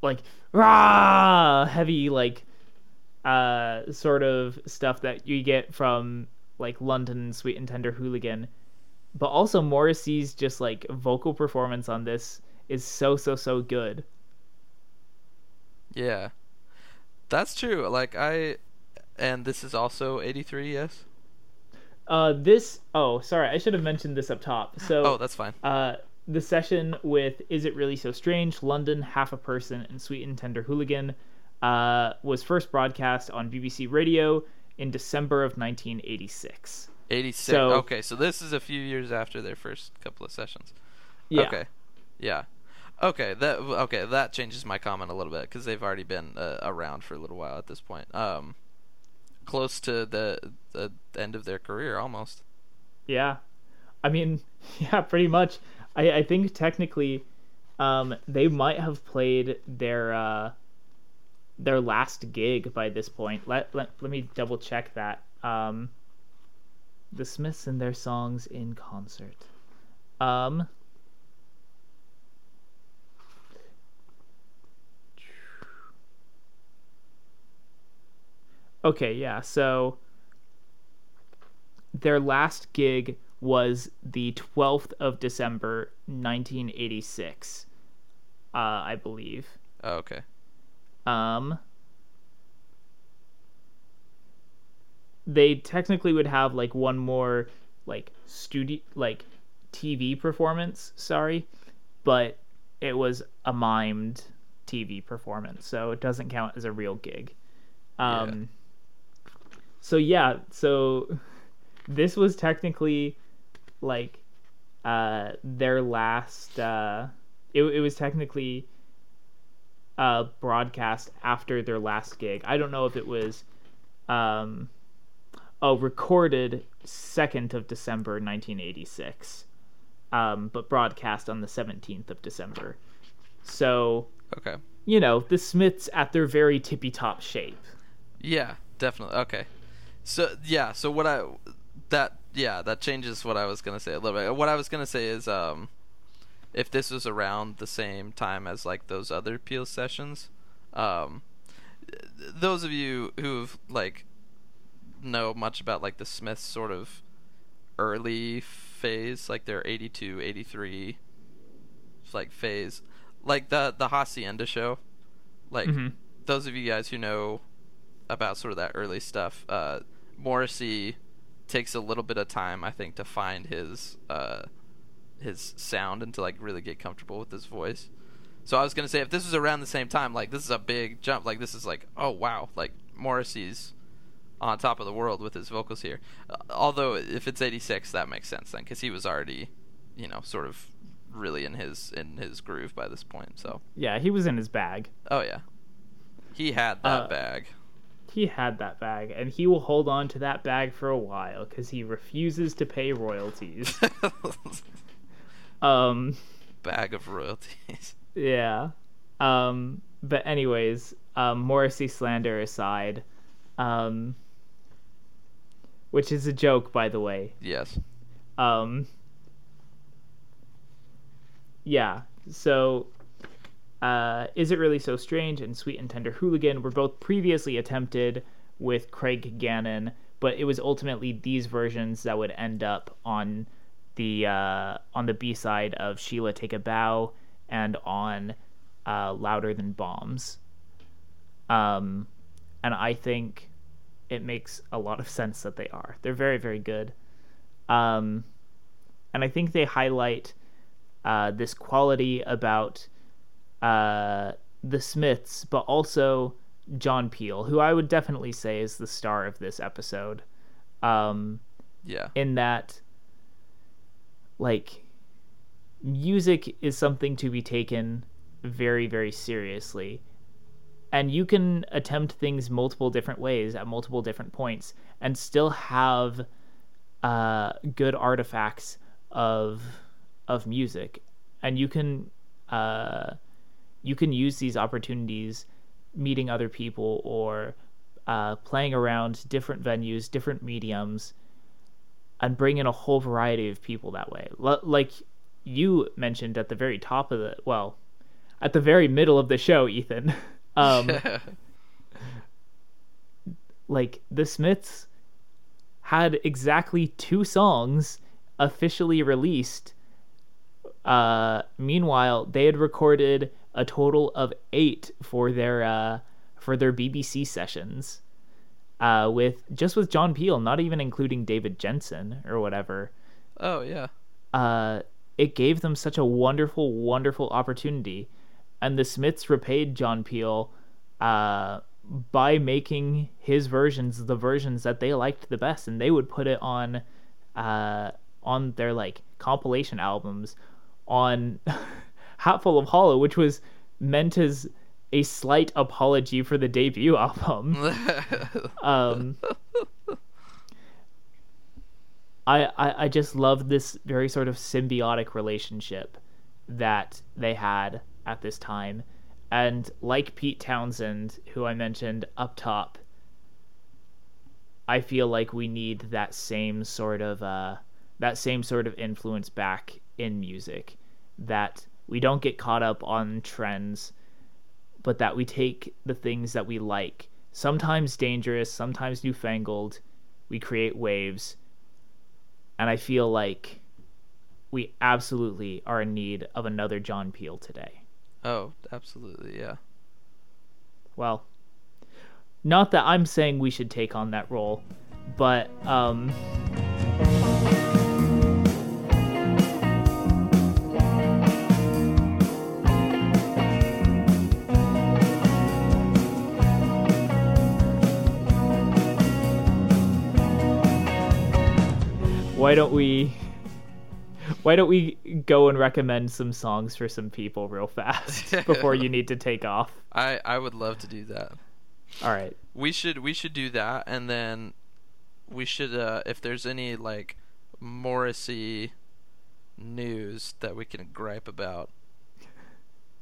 like rah heavy like, uh, sort of stuff that you get from like London Sweet and Tender Hooligan, but also Morrissey's just like vocal performance on this is so so so good. Yeah. That's true. Like I and this is also 83, yes? Uh, this. Oh, sorry. I should have mentioned this up top. So. Oh, that's fine. Uh, the session with "Is It Really So Strange?" London, Half a Person, and Sweet and Tender Hooligan uh, was first broadcast on BBC Radio in December of 1986. 86. So, okay, so this is a few years after their first couple of sessions. Yeah. Okay. Yeah. Okay, that okay, that changes my comment a little bit because they've already been uh, around for a little while at this point. Um, close to the the end of their career almost. Yeah, I mean, yeah, pretty much. I I think technically, um, they might have played their uh, their last gig by this point. Let let let me double check that. Um, the Smiths and their songs in concert. Um. Okay, yeah. So their last gig was the 12th of December 1986. Uh, I believe. Oh, okay. Um they technically would have like one more like studio like TV performance, sorry, but it was a mimed TV performance, so it doesn't count as a real gig. Um yeah so yeah, so this was technically like uh their last uh it, it was technically uh broadcast after their last gig. I don't know if it was um oh recorded 2nd of December 1986. Um but broadcast on the 17th of December. So Okay. You know, the Smiths at their very tippy top shape. Yeah, definitely. Okay. So yeah, so what I that yeah that changes what I was gonna say a little bit. What I was gonna say is um, if this was around the same time as like those other Peel sessions, um, those of you who've like know much about like the Smiths sort of early phase, like their 82, 83 like phase, like the the Hacienda show, like mm-hmm. those of you guys who know about sort of that early stuff, uh, Morrissey takes a little bit of time, I think, to find his uh, his sound and to like really get comfortable with his voice. So I was gonna say if this was around the same time, like this is a big jump. Like this is like oh wow, like Morrissey's on top of the world with his vocals here. Uh, although if it's '86, that makes sense then because he was already, you know, sort of really in his in his groove by this point. So yeah, he was in his bag. Oh yeah, he had that uh, bag he had that bag, and he will hold on to that bag for a while because he refuses to pay royalties. um, bag of royalties. Yeah. Um, but anyways, um, Morrissey slander aside, um, which is a joke, by the way. Yes. Um. Yeah. So uh, Is It Really So Strange and Sweet and Tender Hooligan were both previously attempted with Craig Gannon, but it was ultimately these versions that would end up on the uh, on the B side of Sheila Take a Bow and on uh, Louder Than Bombs. Um, and I think it makes a lot of sense that they are. They're very very good. Um, and I think they highlight uh, this quality about uh, the Smiths, but also John Peel, who I would definitely say is the star of this episode. Um, Yeah. in that, like, music is something to be taken very, very seriously. And you can attempt things multiple different ways at multiple different points and still have uh, good artifacts of of music. And you can uh, you can use these opportunities meeting other people or uh, playing around different venues, different mediums, and bring in a whole variety of people that way. L- like you mentioned at the very top of the well, at the very middle of the show, Ethan. um, like the Smiths had exactly two songs officially released. Uh, meanwhile, they had recorded a total of eight for their uh, for their BBC sessions. Uh, with just with John Peel, not even including David Jensen or whatever. oh yeah. Uh, it gave them such a wonderful, wonderful opportunity, and the Smiths repaid John Peel uh, by making his versions the versions that they liked the best, and they would put it on uh, on their like compilation albums on Hatful of Hollow, which was meant as a slight apology for the debut album. um, I, I I just love this very sort of symbiotic relationship that they had at this time, and like Pete Townshend, who I mentioned up top, I feel like we need that same sort of uh, that same sort of influence back in music. That we don't get caught up on trends, but that we take the things that we like, sometimes dangerous, sometimes newfangled. We create waves, and I feel like we absolutely are in need of another John Peel today. oh, absolutely. Yeah. Well, not that I'm saying we should take on that role, but um why don't we why don't we go and recommend some songs for some people real fast before you need to take off? I I would love to do that. All right. We should we should do that, and then we should uh, if there's any like Morrissey news that we can gripe about.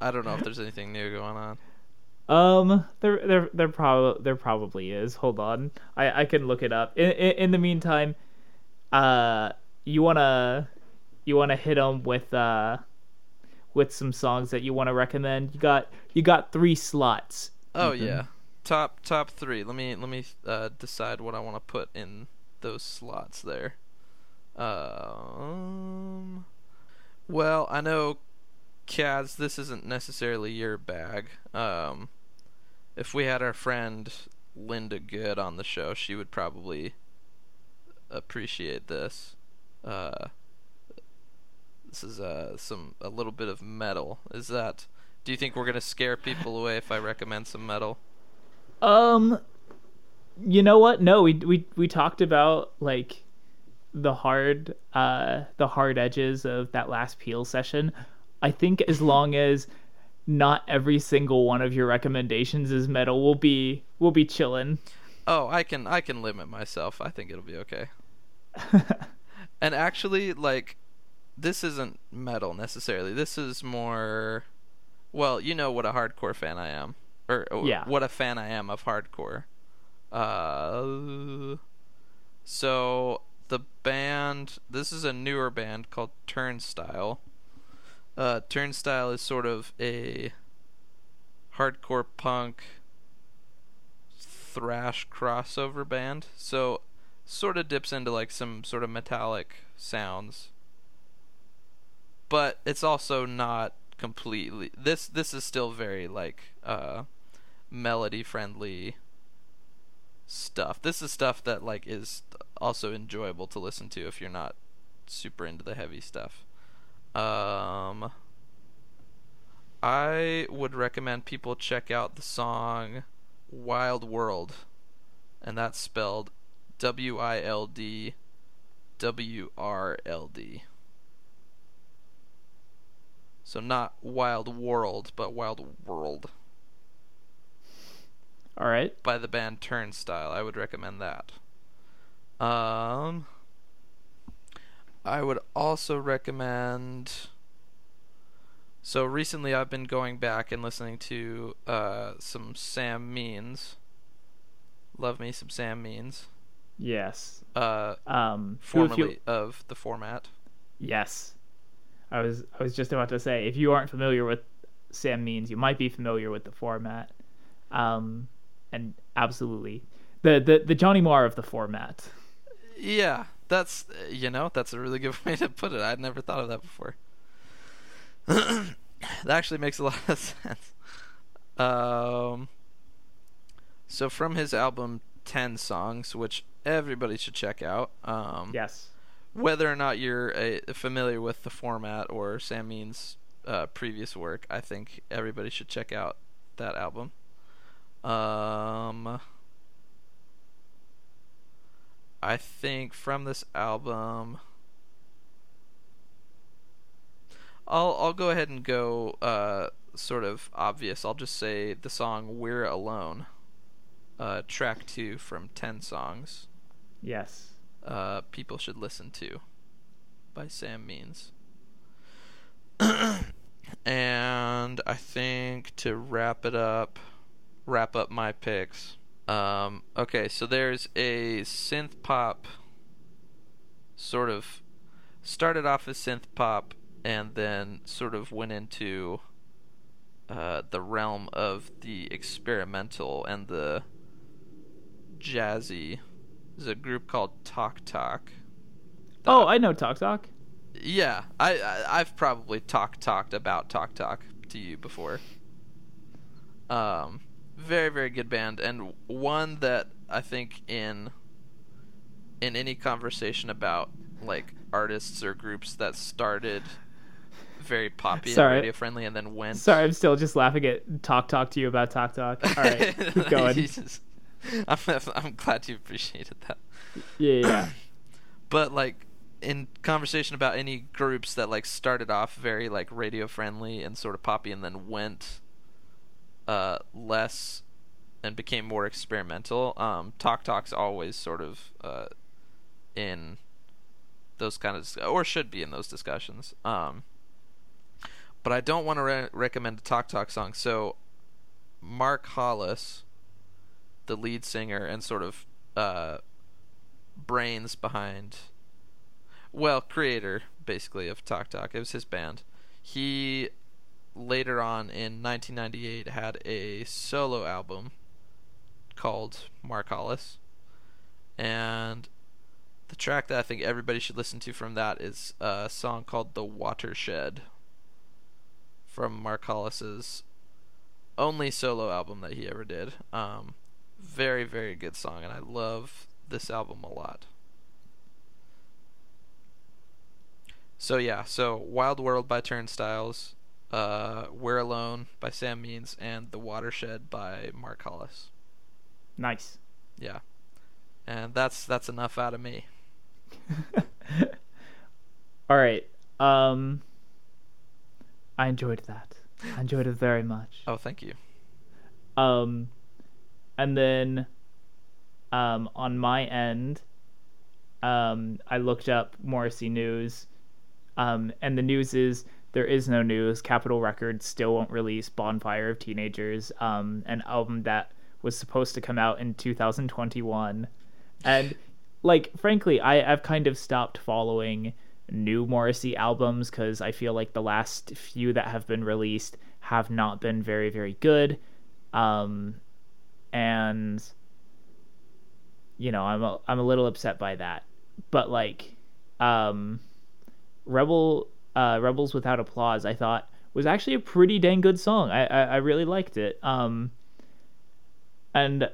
I don't know if there's anything new going on. Um, there, there, there probably, there probably is. Hold on, I, I can look it up. In, in, in the meantime, uh, you wanna, you wanna hit them with uh, with some songs that you want to recommend. You got, you got three slots. Oh Ethan. yeah, top top three. Let me let me uh, decide what I want to put in those slots there. Um, well, I know, Kaz, this isn't necessarily your bag. Um, if we had our friend Linda Good on the show, she would probably appreciate this. Uh, this is uh some a little bit of metal. Is that? Do you think we're gonna scare people away if I recommend some metal? Um, you know what? No, we we we talked about like the hard uh the hard edges of that last peel session. I think as long as not every single one of your recommendations is metal, we'll be we'll be chilling. Oh, I can I can limit myself. I think it'll be okay. and actually, like, this isn't metal necessarily. This is more, well, you know what a hardcore fan I am, or, or Yeah. what a fan I am of hardcore. Uh, so the band, this is a newer band called Turnstile. Uh, Turnstile is sort of a hardcore punk thrash crossover band. So sort of dips into like some sort of metallic sounds. But it's also not completely this this is still very like uh melody friendly stuff. This is stuff that like is also enjoyable to listen to if you're not super into the heavy stuff. Um I would recommend people check out the song Wild World and that's spelled W I L D W R L D. So not Wild World, but Wild World All right. by the band Turnstile. I would recommend that. Um, I would also recommend. So recently, I've been going back and listening to uh, some Sam Means. Love me some Sam Means. Yes. Uh, Um. if you- of the format. Yes. I was I was just about to say if you aren't familiar with Sam Means, you might be familiar with the format. Um and absolutely. The the the Johnny Marr of the format. Yeah, that's you know that's a really good way to put it. I'd never thought of that before. that actually makes a lot of sense. Um, so from his album Ten Songs, which everybody should check out. Um, Yes. whether or not you're uh familiar with the format or Sam Means' uh, previous work, I think everybody should check out that album. Um, I think from this album, I'll I'll go ahead and go uh, sort of obvious. I'll just say the song "We're Alone," uh, track two from ten songs Yes. uh, people should listen to by Sam Means. and I think to wrap it up, wrap up my picks. Um, okay, so there's a synth pop sort of started off as synth pop and then sort of went into uh, the realm of the experimental and the jazzy there's a group called Talk Talk. Oh, I know Talk Talk. Yeah, I, I I've probably talk talked about Talk Talk to you before. Um, very very good band and one that I think in in any conversation about like artists or groups that started very poppy Sorry. and radio friendly and then went Sorry, I'm still just laughing at Talk Talk to you about Talk Talk. All right, keep going. I'm I'm glad you appreciated that. Yeah, yeah, yeah. but like in conversation about any groups that like started off very like radio friendly and sort of poppy and then went uh less and became more experimental um talk talk's always sort of uh in those kind of or should be in those discussions um but I don't want to re- recommend a talk talk song so Mark Hollis the lead singer and sort of uh brains behind well creator basically of talk talk it was his band. He later on in 1998 had a solo album called mark hollis. And the track that i think everybody should listen to from that is a song called the watershed from mark hollis's only solo album that he ever did. Um, very very good song and i love this album a lot So yeah, so Wild World by Turnstiles, uh, We're Alone by Sam Means, and The Watershed by Mark Hollis. Nice. Yeah, and that's that's enough out of me. All right. Um, I enjoyed that. I enjoyed it very much. Oh, thank you. Um, and then, um, on my end, um, I looked up Morrissey news, um, and the news is there is no news. Capitol Records still won't release Bonfire of Teenagers, um, an album that was supposed to come out in 2021, and like frankly, I I've kind of stopped following new Morrissey albums because I feel like the last few that have been released have not been very very good. Um and you know, I'm a, I'm a little upset by that. But like, um, Rebel uh, Rebels Without Applause, I thought was actually a pretty dang good song. I I, I really liked it. Um, and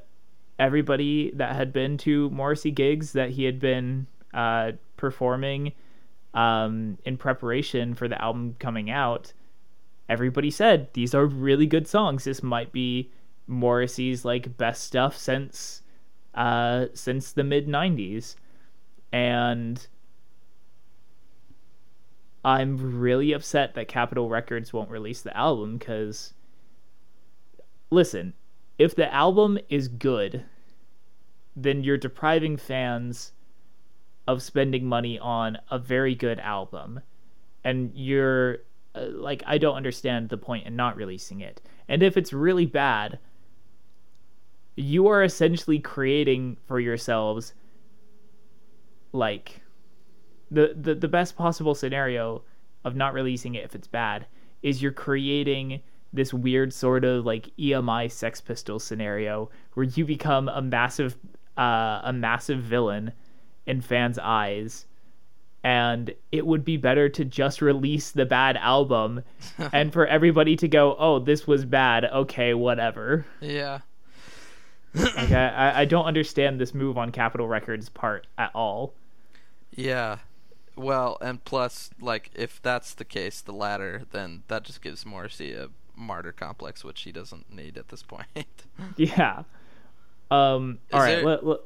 everybody that had been to Morrissey gigs that he had been uh, performing um, in preparation for the album coming out, everybody said these are really good songs. This might be Morrissey's like best stuff since uh, since the mid '90s, and I'm really upset that Capitol Records won't release the album because listen, if the album is good, then you're depriving fans of spending money on a very good album. And you're uh, like, I don't understand the point in not releasing it. And if it's really bad, you are essentially creating for yourselves like the, the the best possible scenario of not releasing it if it's bad is you're creating this weird sort of like EMI Sex Pistols scenario where you become a massive uh, a massive villain in fans' eyes and it would be better to just release the bad album and for everybody to go oh this was bad okay whatever Yeah. Like I, I don't understand this move on capitol records part at all Yeah. Well, and plus, like, if that's the case, the latter, then that just gives Morrissey a martyr complex, which he doesn't need at this point. yeah um Is all right there- let, let-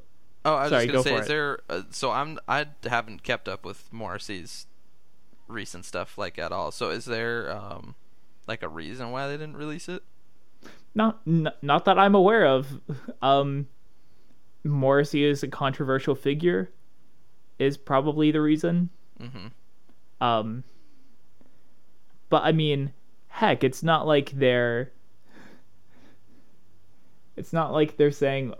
oh, I was Sorry, just gonna say, is it. there? Uh, so I'm I haven't kept up with Morrissey's recent stuff like at all. So is there um like a reason why they didn't release it? Not n- not that i'm aware of um morrissey is a controversial figure is probably the reason Mm-hmm. Um, but I mean, heck, it's not like they're. It's not like they're saying,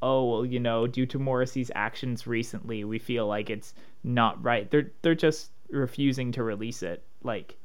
"Oh, well, you know, due to Morrissey's actions recently, we feel like it's not right." They're they're just refusing to release it. Like,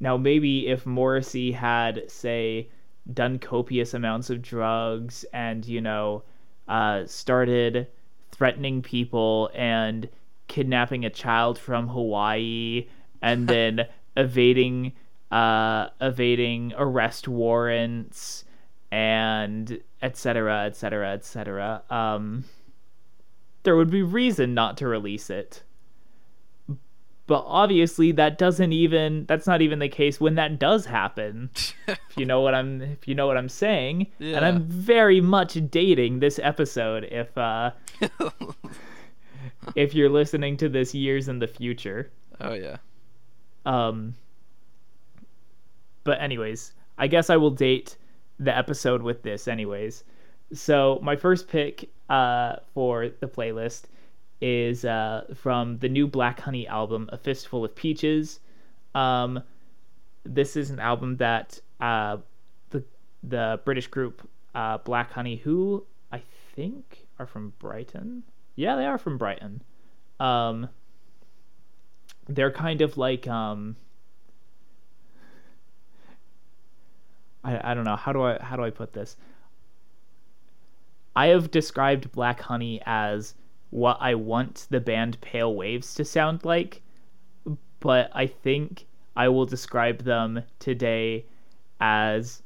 now maybe if Morrissey had, say, done copious amounts of drugs and you know, uh, started threatening people and kidnapping a child from Hawaii and then evading uh evading arrest warrants and etc etc etc um there would be reason not to release it but obviously that doesn't even that's not even the case when that does happen. If you know what i'm if you know what i'm saying. And i'm very much dating this episode if uh if you're listening to this years in the future. Oh yeah. um but anyways i guess i will date the episode with this anyways. So my first pick uh for the playlist is uh from the new black honey album a fistful of peaches. Um this is an album that uh the the british group uh black honey who i think are from brighton? Yeah they are from brighton. Um they're kind of like um I, I don't know. How do I how do I put this? I have described Black Honey as what I want the band Pale Waves to sound like but I think I will describe them today as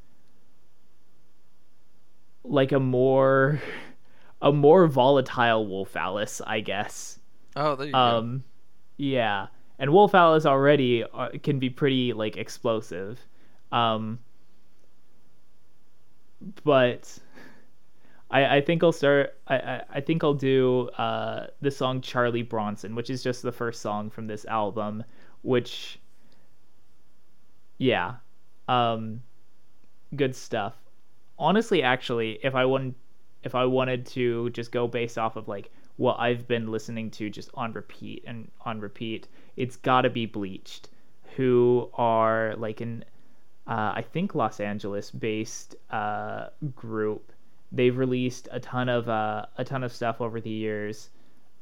like a more a more volatile Wolf Alice I guess. Oh, there you go. um, yeah, and Wolf Alice already uh, can be pretty like explosive, um, but I I think I'll start. I I, I think I'll do uh the song Charlie Bronson, which is just the first song from this album, which yeah, um, good stuff. Honestly, actually, if I wanted if I wanted to just go based off of like what I've been listening to just on repeat and on repeat, it's got to be Bleached, who are like an uh, I think Los Angeles based uh, group. They've released a ton of uh, a ton of stuff over the years,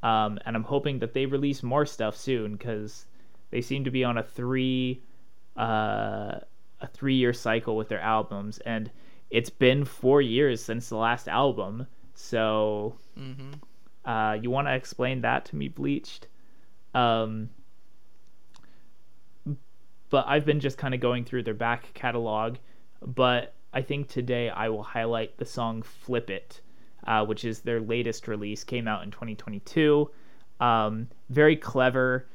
um, and I'm hoping that they release more stuff soon because they seem to be on a three uh, a three year cycle with their albums, and it's been four years since the last album. So, Mm-hmm. uh, you want to explain that to me, Bleached? Um, but I've been just kind of going through their back catalog. But I think today I will highlight the song "Flip It," uh, which is their latest release. Came out in 2022. Um, very clever.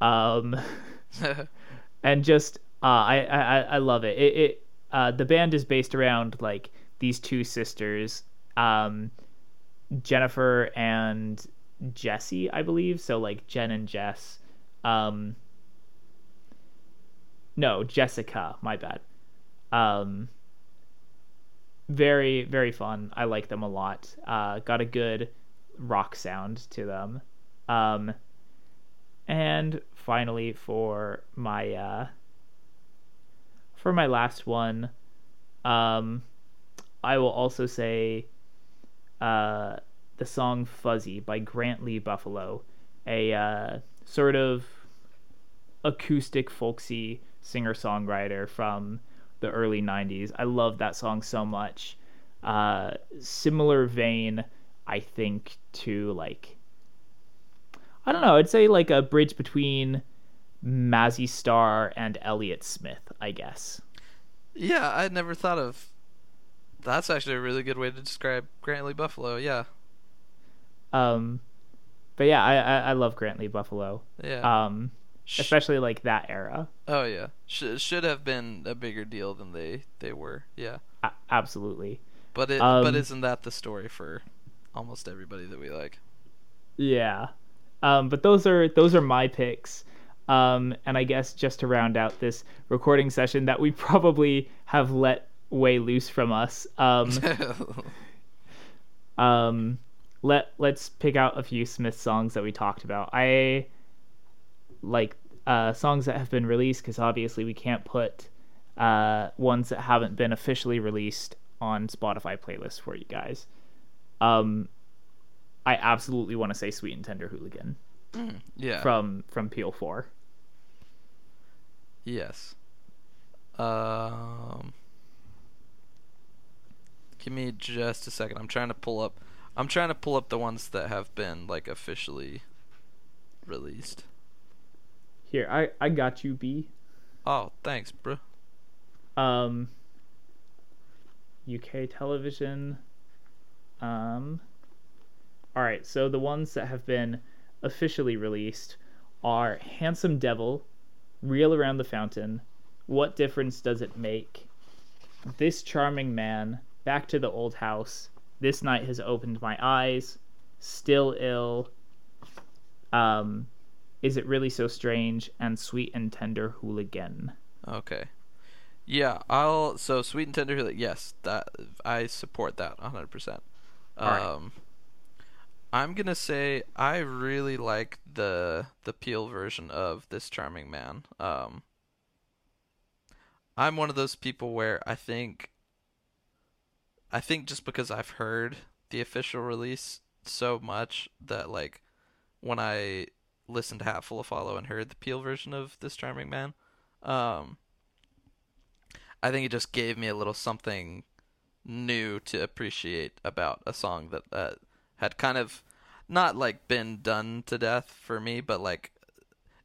Um, and just uh, I, I I love it. It, it uh, the band is based around like these two sisters, um, Jennifer and Jessie, I believe. So like Jen and Jess. Um, no, Jessica. My bad. Very very fun. I like them a lot. Uh, got a good rock sound to them. Um, and finally for my uh, for my last one, um, I will also say uh, the song "Fuzzy" by Grant Lee Buffalo, a uh, sort of acoustic folksy singer songwriter from the early 90s. I love that song so much. Uh, similar vein, I think, to like, I don't know, I'd say like a bridge between Mazzy Star and Elliott Smith, I guess. Yeah, I'd never thought of. That's actually a really good way to describe Grant Lee Buffalo. Yeah, Um, but yeah, I, I, I love Grant Lee Buffalo. yeah. Um, especially like that era. oh yeah, Sh- should have been a bigger deal than they they were. Yeah, A- absolutely. but it Um, but isn't that the story for almost everybody that we like? Yeah. Um, but those are those are my picks. Um, and I guess just to round out this recording session that we probably have let way loose from us. Um, um, let let's pick out a few Smith songs that we talked about. I like uh, songs that have been released because obviously we can't put uh, ones that haven't been officially released on Spotify playlists for you guys. Um, I absolutely want to say "Sweet and Tender Hooligan" yeah. from from Peel Four. Yes. Um. Give me just a second. I'm trying to pull up. I'm trying to pull up the ones that have been like officially released. Here, I I got you, B. Oh, thanks, bro. Um, UK television. Um, all right, so the ones that have been officially released are Handsome Devil, Reel Around the Fountain, What Difference Does It Make, This Charming Man, Back to the Old House, This Night Has Opened My Eyes, Still Ill, um, Is It Really So Strange, and Sweet and Tender Hooligan. Okay. Yeah, I'll. So sweet and tender. Yes, that I support that 100. percent Alright. Um, I'm gonna say I really like the the Peel version of this charming man. Um, I'm one of those people where I think. I think just because I've heard the official release so much that like when I listened to Hatful of Hollow and heard the Peel version of this charming man, um, I think it just gave me a little something new to appreciate about a song that uh, had kind of not like been done to death for me, but like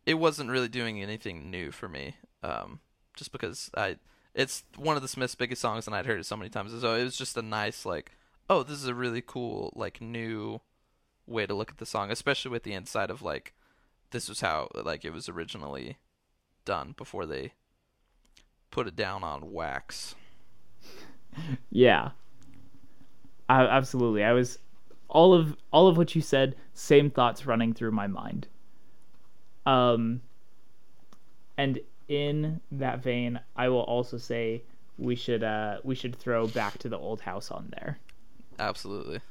it wasn't really doing anything new for me. Um, just because I, it's one of the Smiths' biggest songs, and I'd heard it so many times, so it was just a nice like, oh, this is a really cool like new way to look at the song, especially with the inside of like, this was how like it was originally done before they put it down on wax. Yeah. I, absolutely. I was all of all of what you said, same thoughts running through my mind. Um and in that vein, I will also say we should uh we should throw back to the old house on there. Absolutely.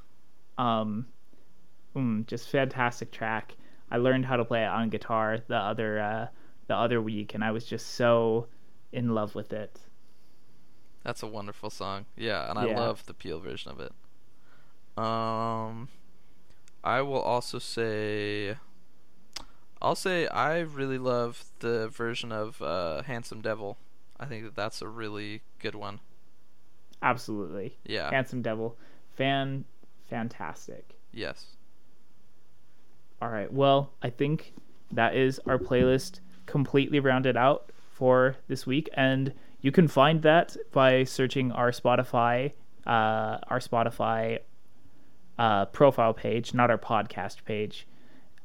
Um mm, just fantastic track. I learned how to play it on guitar the other uh the other week and I was just so in love with it. That's a wonderful song. Yeah, and I Yeah. love the Peel version of it. Um I will also say I'll say I really love the version of uh, Handsome Devil. I think that that's a really good one. Absolutely. Yeah. Handsome Devil. Fan fantastic. Yes. All right. Well, I think that is our playlist completely rounded out for this week, and you can find that by searching our Spotify, uh, our Spotify uh, profile page, not our podcast page.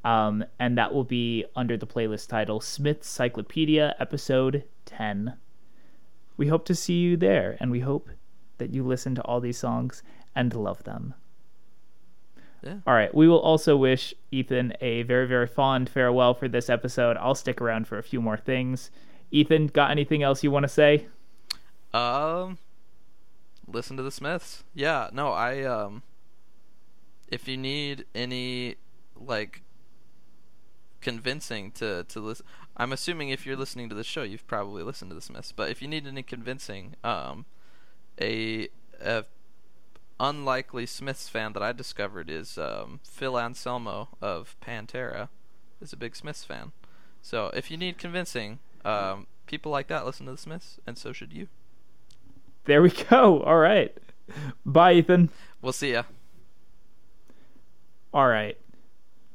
Um, and that will be under the playlist title Smithscyclopedia, Episode 10. We hope to see you there, and we hope that you listen to all these songs and love them. Yeah. All right. We will also wish Ethan a very, very fond farewell for this episode. I'll stick around for a few more things. Ethan, got anything else you want to say? Um, listen to the Smiths. Yeah. No, I um. If you need any like convincing to to listen, I'm assuming if you're listening to the show, you've probably listened to the Smiths. But if you need any convincing, um, a, a unlikely Smiths fan that I discovered is um, Phil Anselmo of Pantera, is a big Smiths fan. So if you need convincing, um, people like that listen to the Smiths, and so should you. There we go. All right. Bye, Ethan. We'll see ya. All right.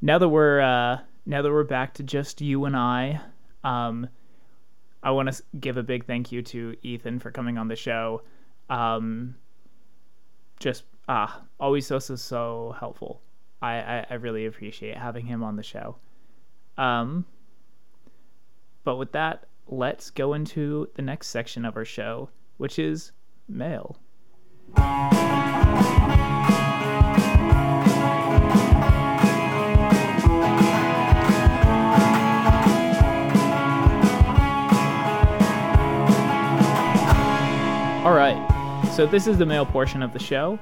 Now that we're uh, now that we're back to just you and I, um, I want to give a big thank you to Ethan for coming on the show. Um, just ah, always so so so helpful. I, I I really appreciate having him on the show. Um, but with that, let's go into the next section of our show, which is mail. So this is the mail portion of the show.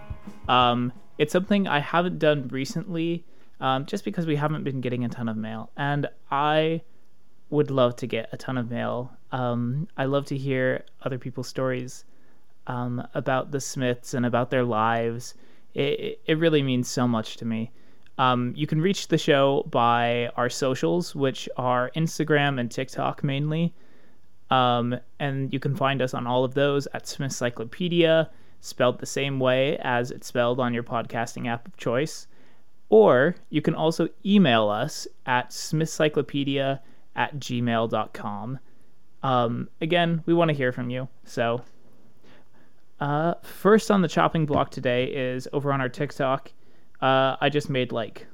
Um, it's something I haven't done recently, um, just because we haven't been getting a ton of mail, and I would love to get a ton of mail. Um, I love to hear other people's stories um, about the Smiths and about their lives. It, it really means so much to me. Um, you can reach the show by our socials, which are Instagram and TikTok mainly. Um, and you can find us on all of those at Smithscyclopedia, spelled the same way as it's spelled on your podcasting app of choice. Or you can also email us at smithscyclopedia at gmail.com. Um, again, we want to hear from you. So, uh, first on the chopping block today is over on our TikTok. Uh, I just made like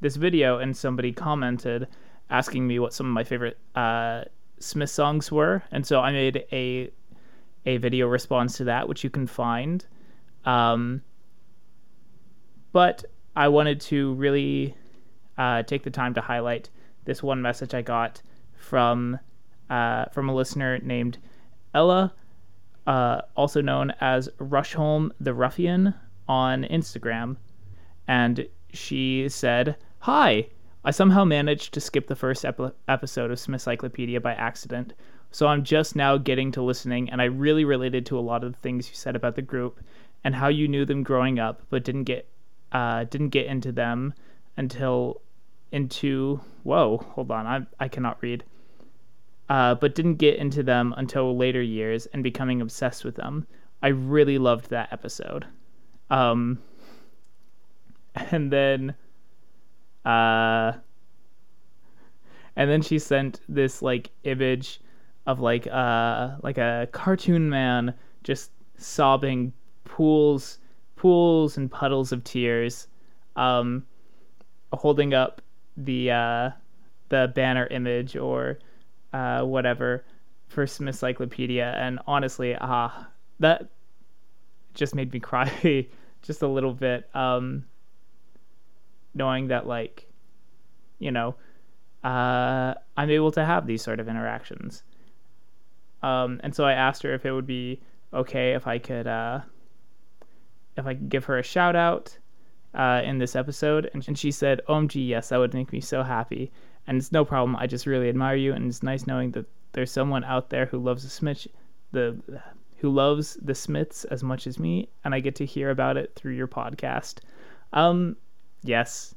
this video, and somebody commented asking me what some of my favorite uh, Smith songs were, and so I made a a video response to that, which you can find. Um, but I wanted to really uh, take the time to highlight this one message I got from uh, from a listener named Ella, uh, also known as Rusholme the Ruffian on Instagram, and she said, "Hi." I somehow managed to skip the first ep- episode of Smithscyclopedia by accident, so I'm just now getting to listening, and I really related to a lot of the things you said about the group and how you knew them growing up, but didn't get uh, didn't get into them until into whoa, hold on, I I cannot read. Uh, but didn't get into them until later years and becoming obsessed with them. I really loved that episode. Um, and then uh and then she sent this like image of like uh like a cartoon man just sobbing pools pools and puddles of tears um holding up the uh the banner image or uh whatever for Smithscyclopedia and honestly ah uh, that just made me cry just a little bit. Um knowing that like you know uh, i'm able to have these sort of interactions. Um, and so i asked her if it would be okay if i could uh, if i could give her a shout out uh, in this episode. And, and she said omg yes that would make me so happy. And it's no problem. I just really admire you. And it's nice knowing that there's someone out there who loves the smith the who loves the smiths as much as me. And i get to hear about it through your podcast. Um yes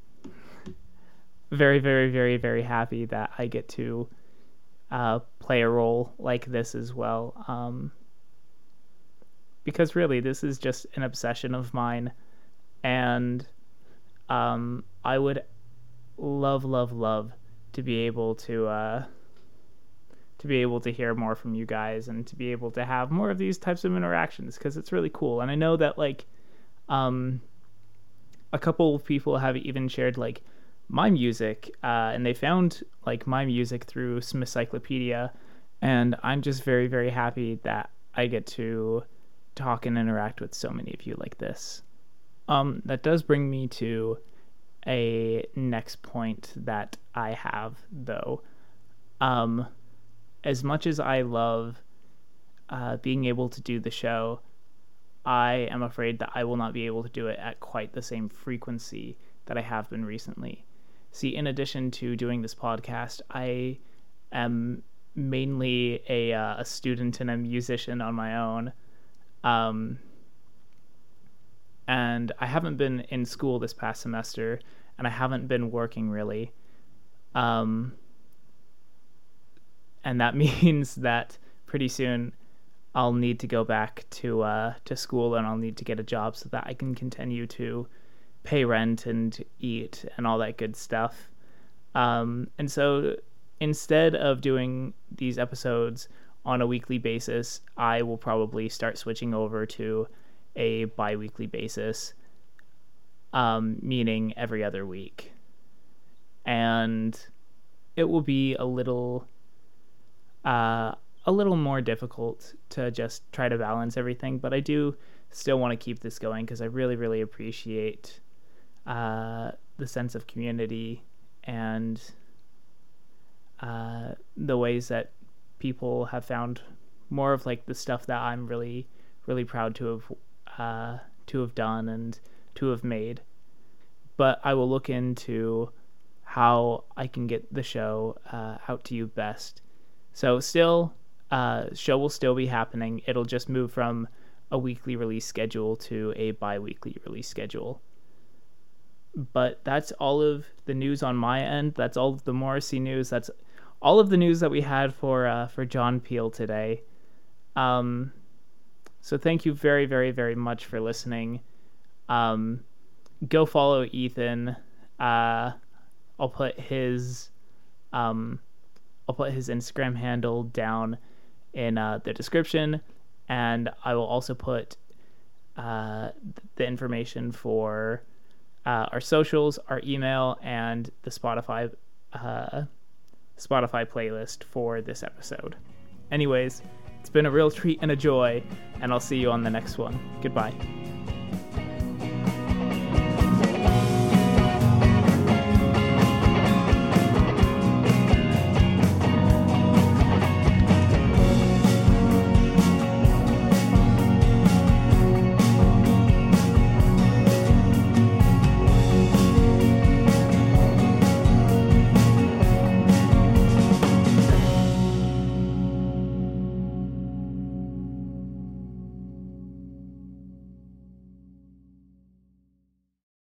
very very very very happy that i get to uh, play a role like this as well um, because really this is just an obsession of mine and um, I would love, love, love to be able to uh, to be able to hear more from you guys and to be able to have more of these types of interactions because it's really cool. And I know that like um, a couple of people have even shared like my music, uh, and they found like my music through Smithscyclopedia, and I'm just very very happy that I get to talk and interact with so many of you like this. Um, that does bring me to a next point that I have though. Um, as much as I love uh, being able to do the show, I am afraid that I will not be able to do it at quite the same frequency that I have been recently. See, in addition to doing this podcast, I am mainly a uh, a student and a musician on my own. Um, and I haven't been in school this past semester, and I haven't been working really. Um, and that means that pretty soon I'll need to go back to uh, to school and I'll need to get a job so that I can continue to pay rent and eat and all that good stuff. Um, and so instead of doing these episodes on a weekly basis, I will probably start switching over to a bi weekly basis, um, meaning every other week. And it will be a little. Uh, a little more difficult to just try to balance everything, but I do still want to keep this going because I really, really appreciate uh, the sense of community and uh, the ways that people have found more of like the stuff that I'm really, really proud to have uh, to have done and to have made. But I will look into how I can get the show uh, out to you best. So still uh, show will still be happening. It'll just move from a weekly release schedule to a bi-weekly release schedule. But that's all of the news on my end. That's all of the Morrissey news. That's all of the news that we had for uh, for John Peel today. Um, so thank you very, very, very much for listening. Um, go follow Ethan. Uh, I'll put his um, I'll put his Instagram handle down in uh, the description, and I will also put uh, the information for uh, our socials, our email, and the Spotify uh, Spotify playlist for this episode. Anyways, it's been a real treat and a joy, and I'll see you on the next one. Goodbye.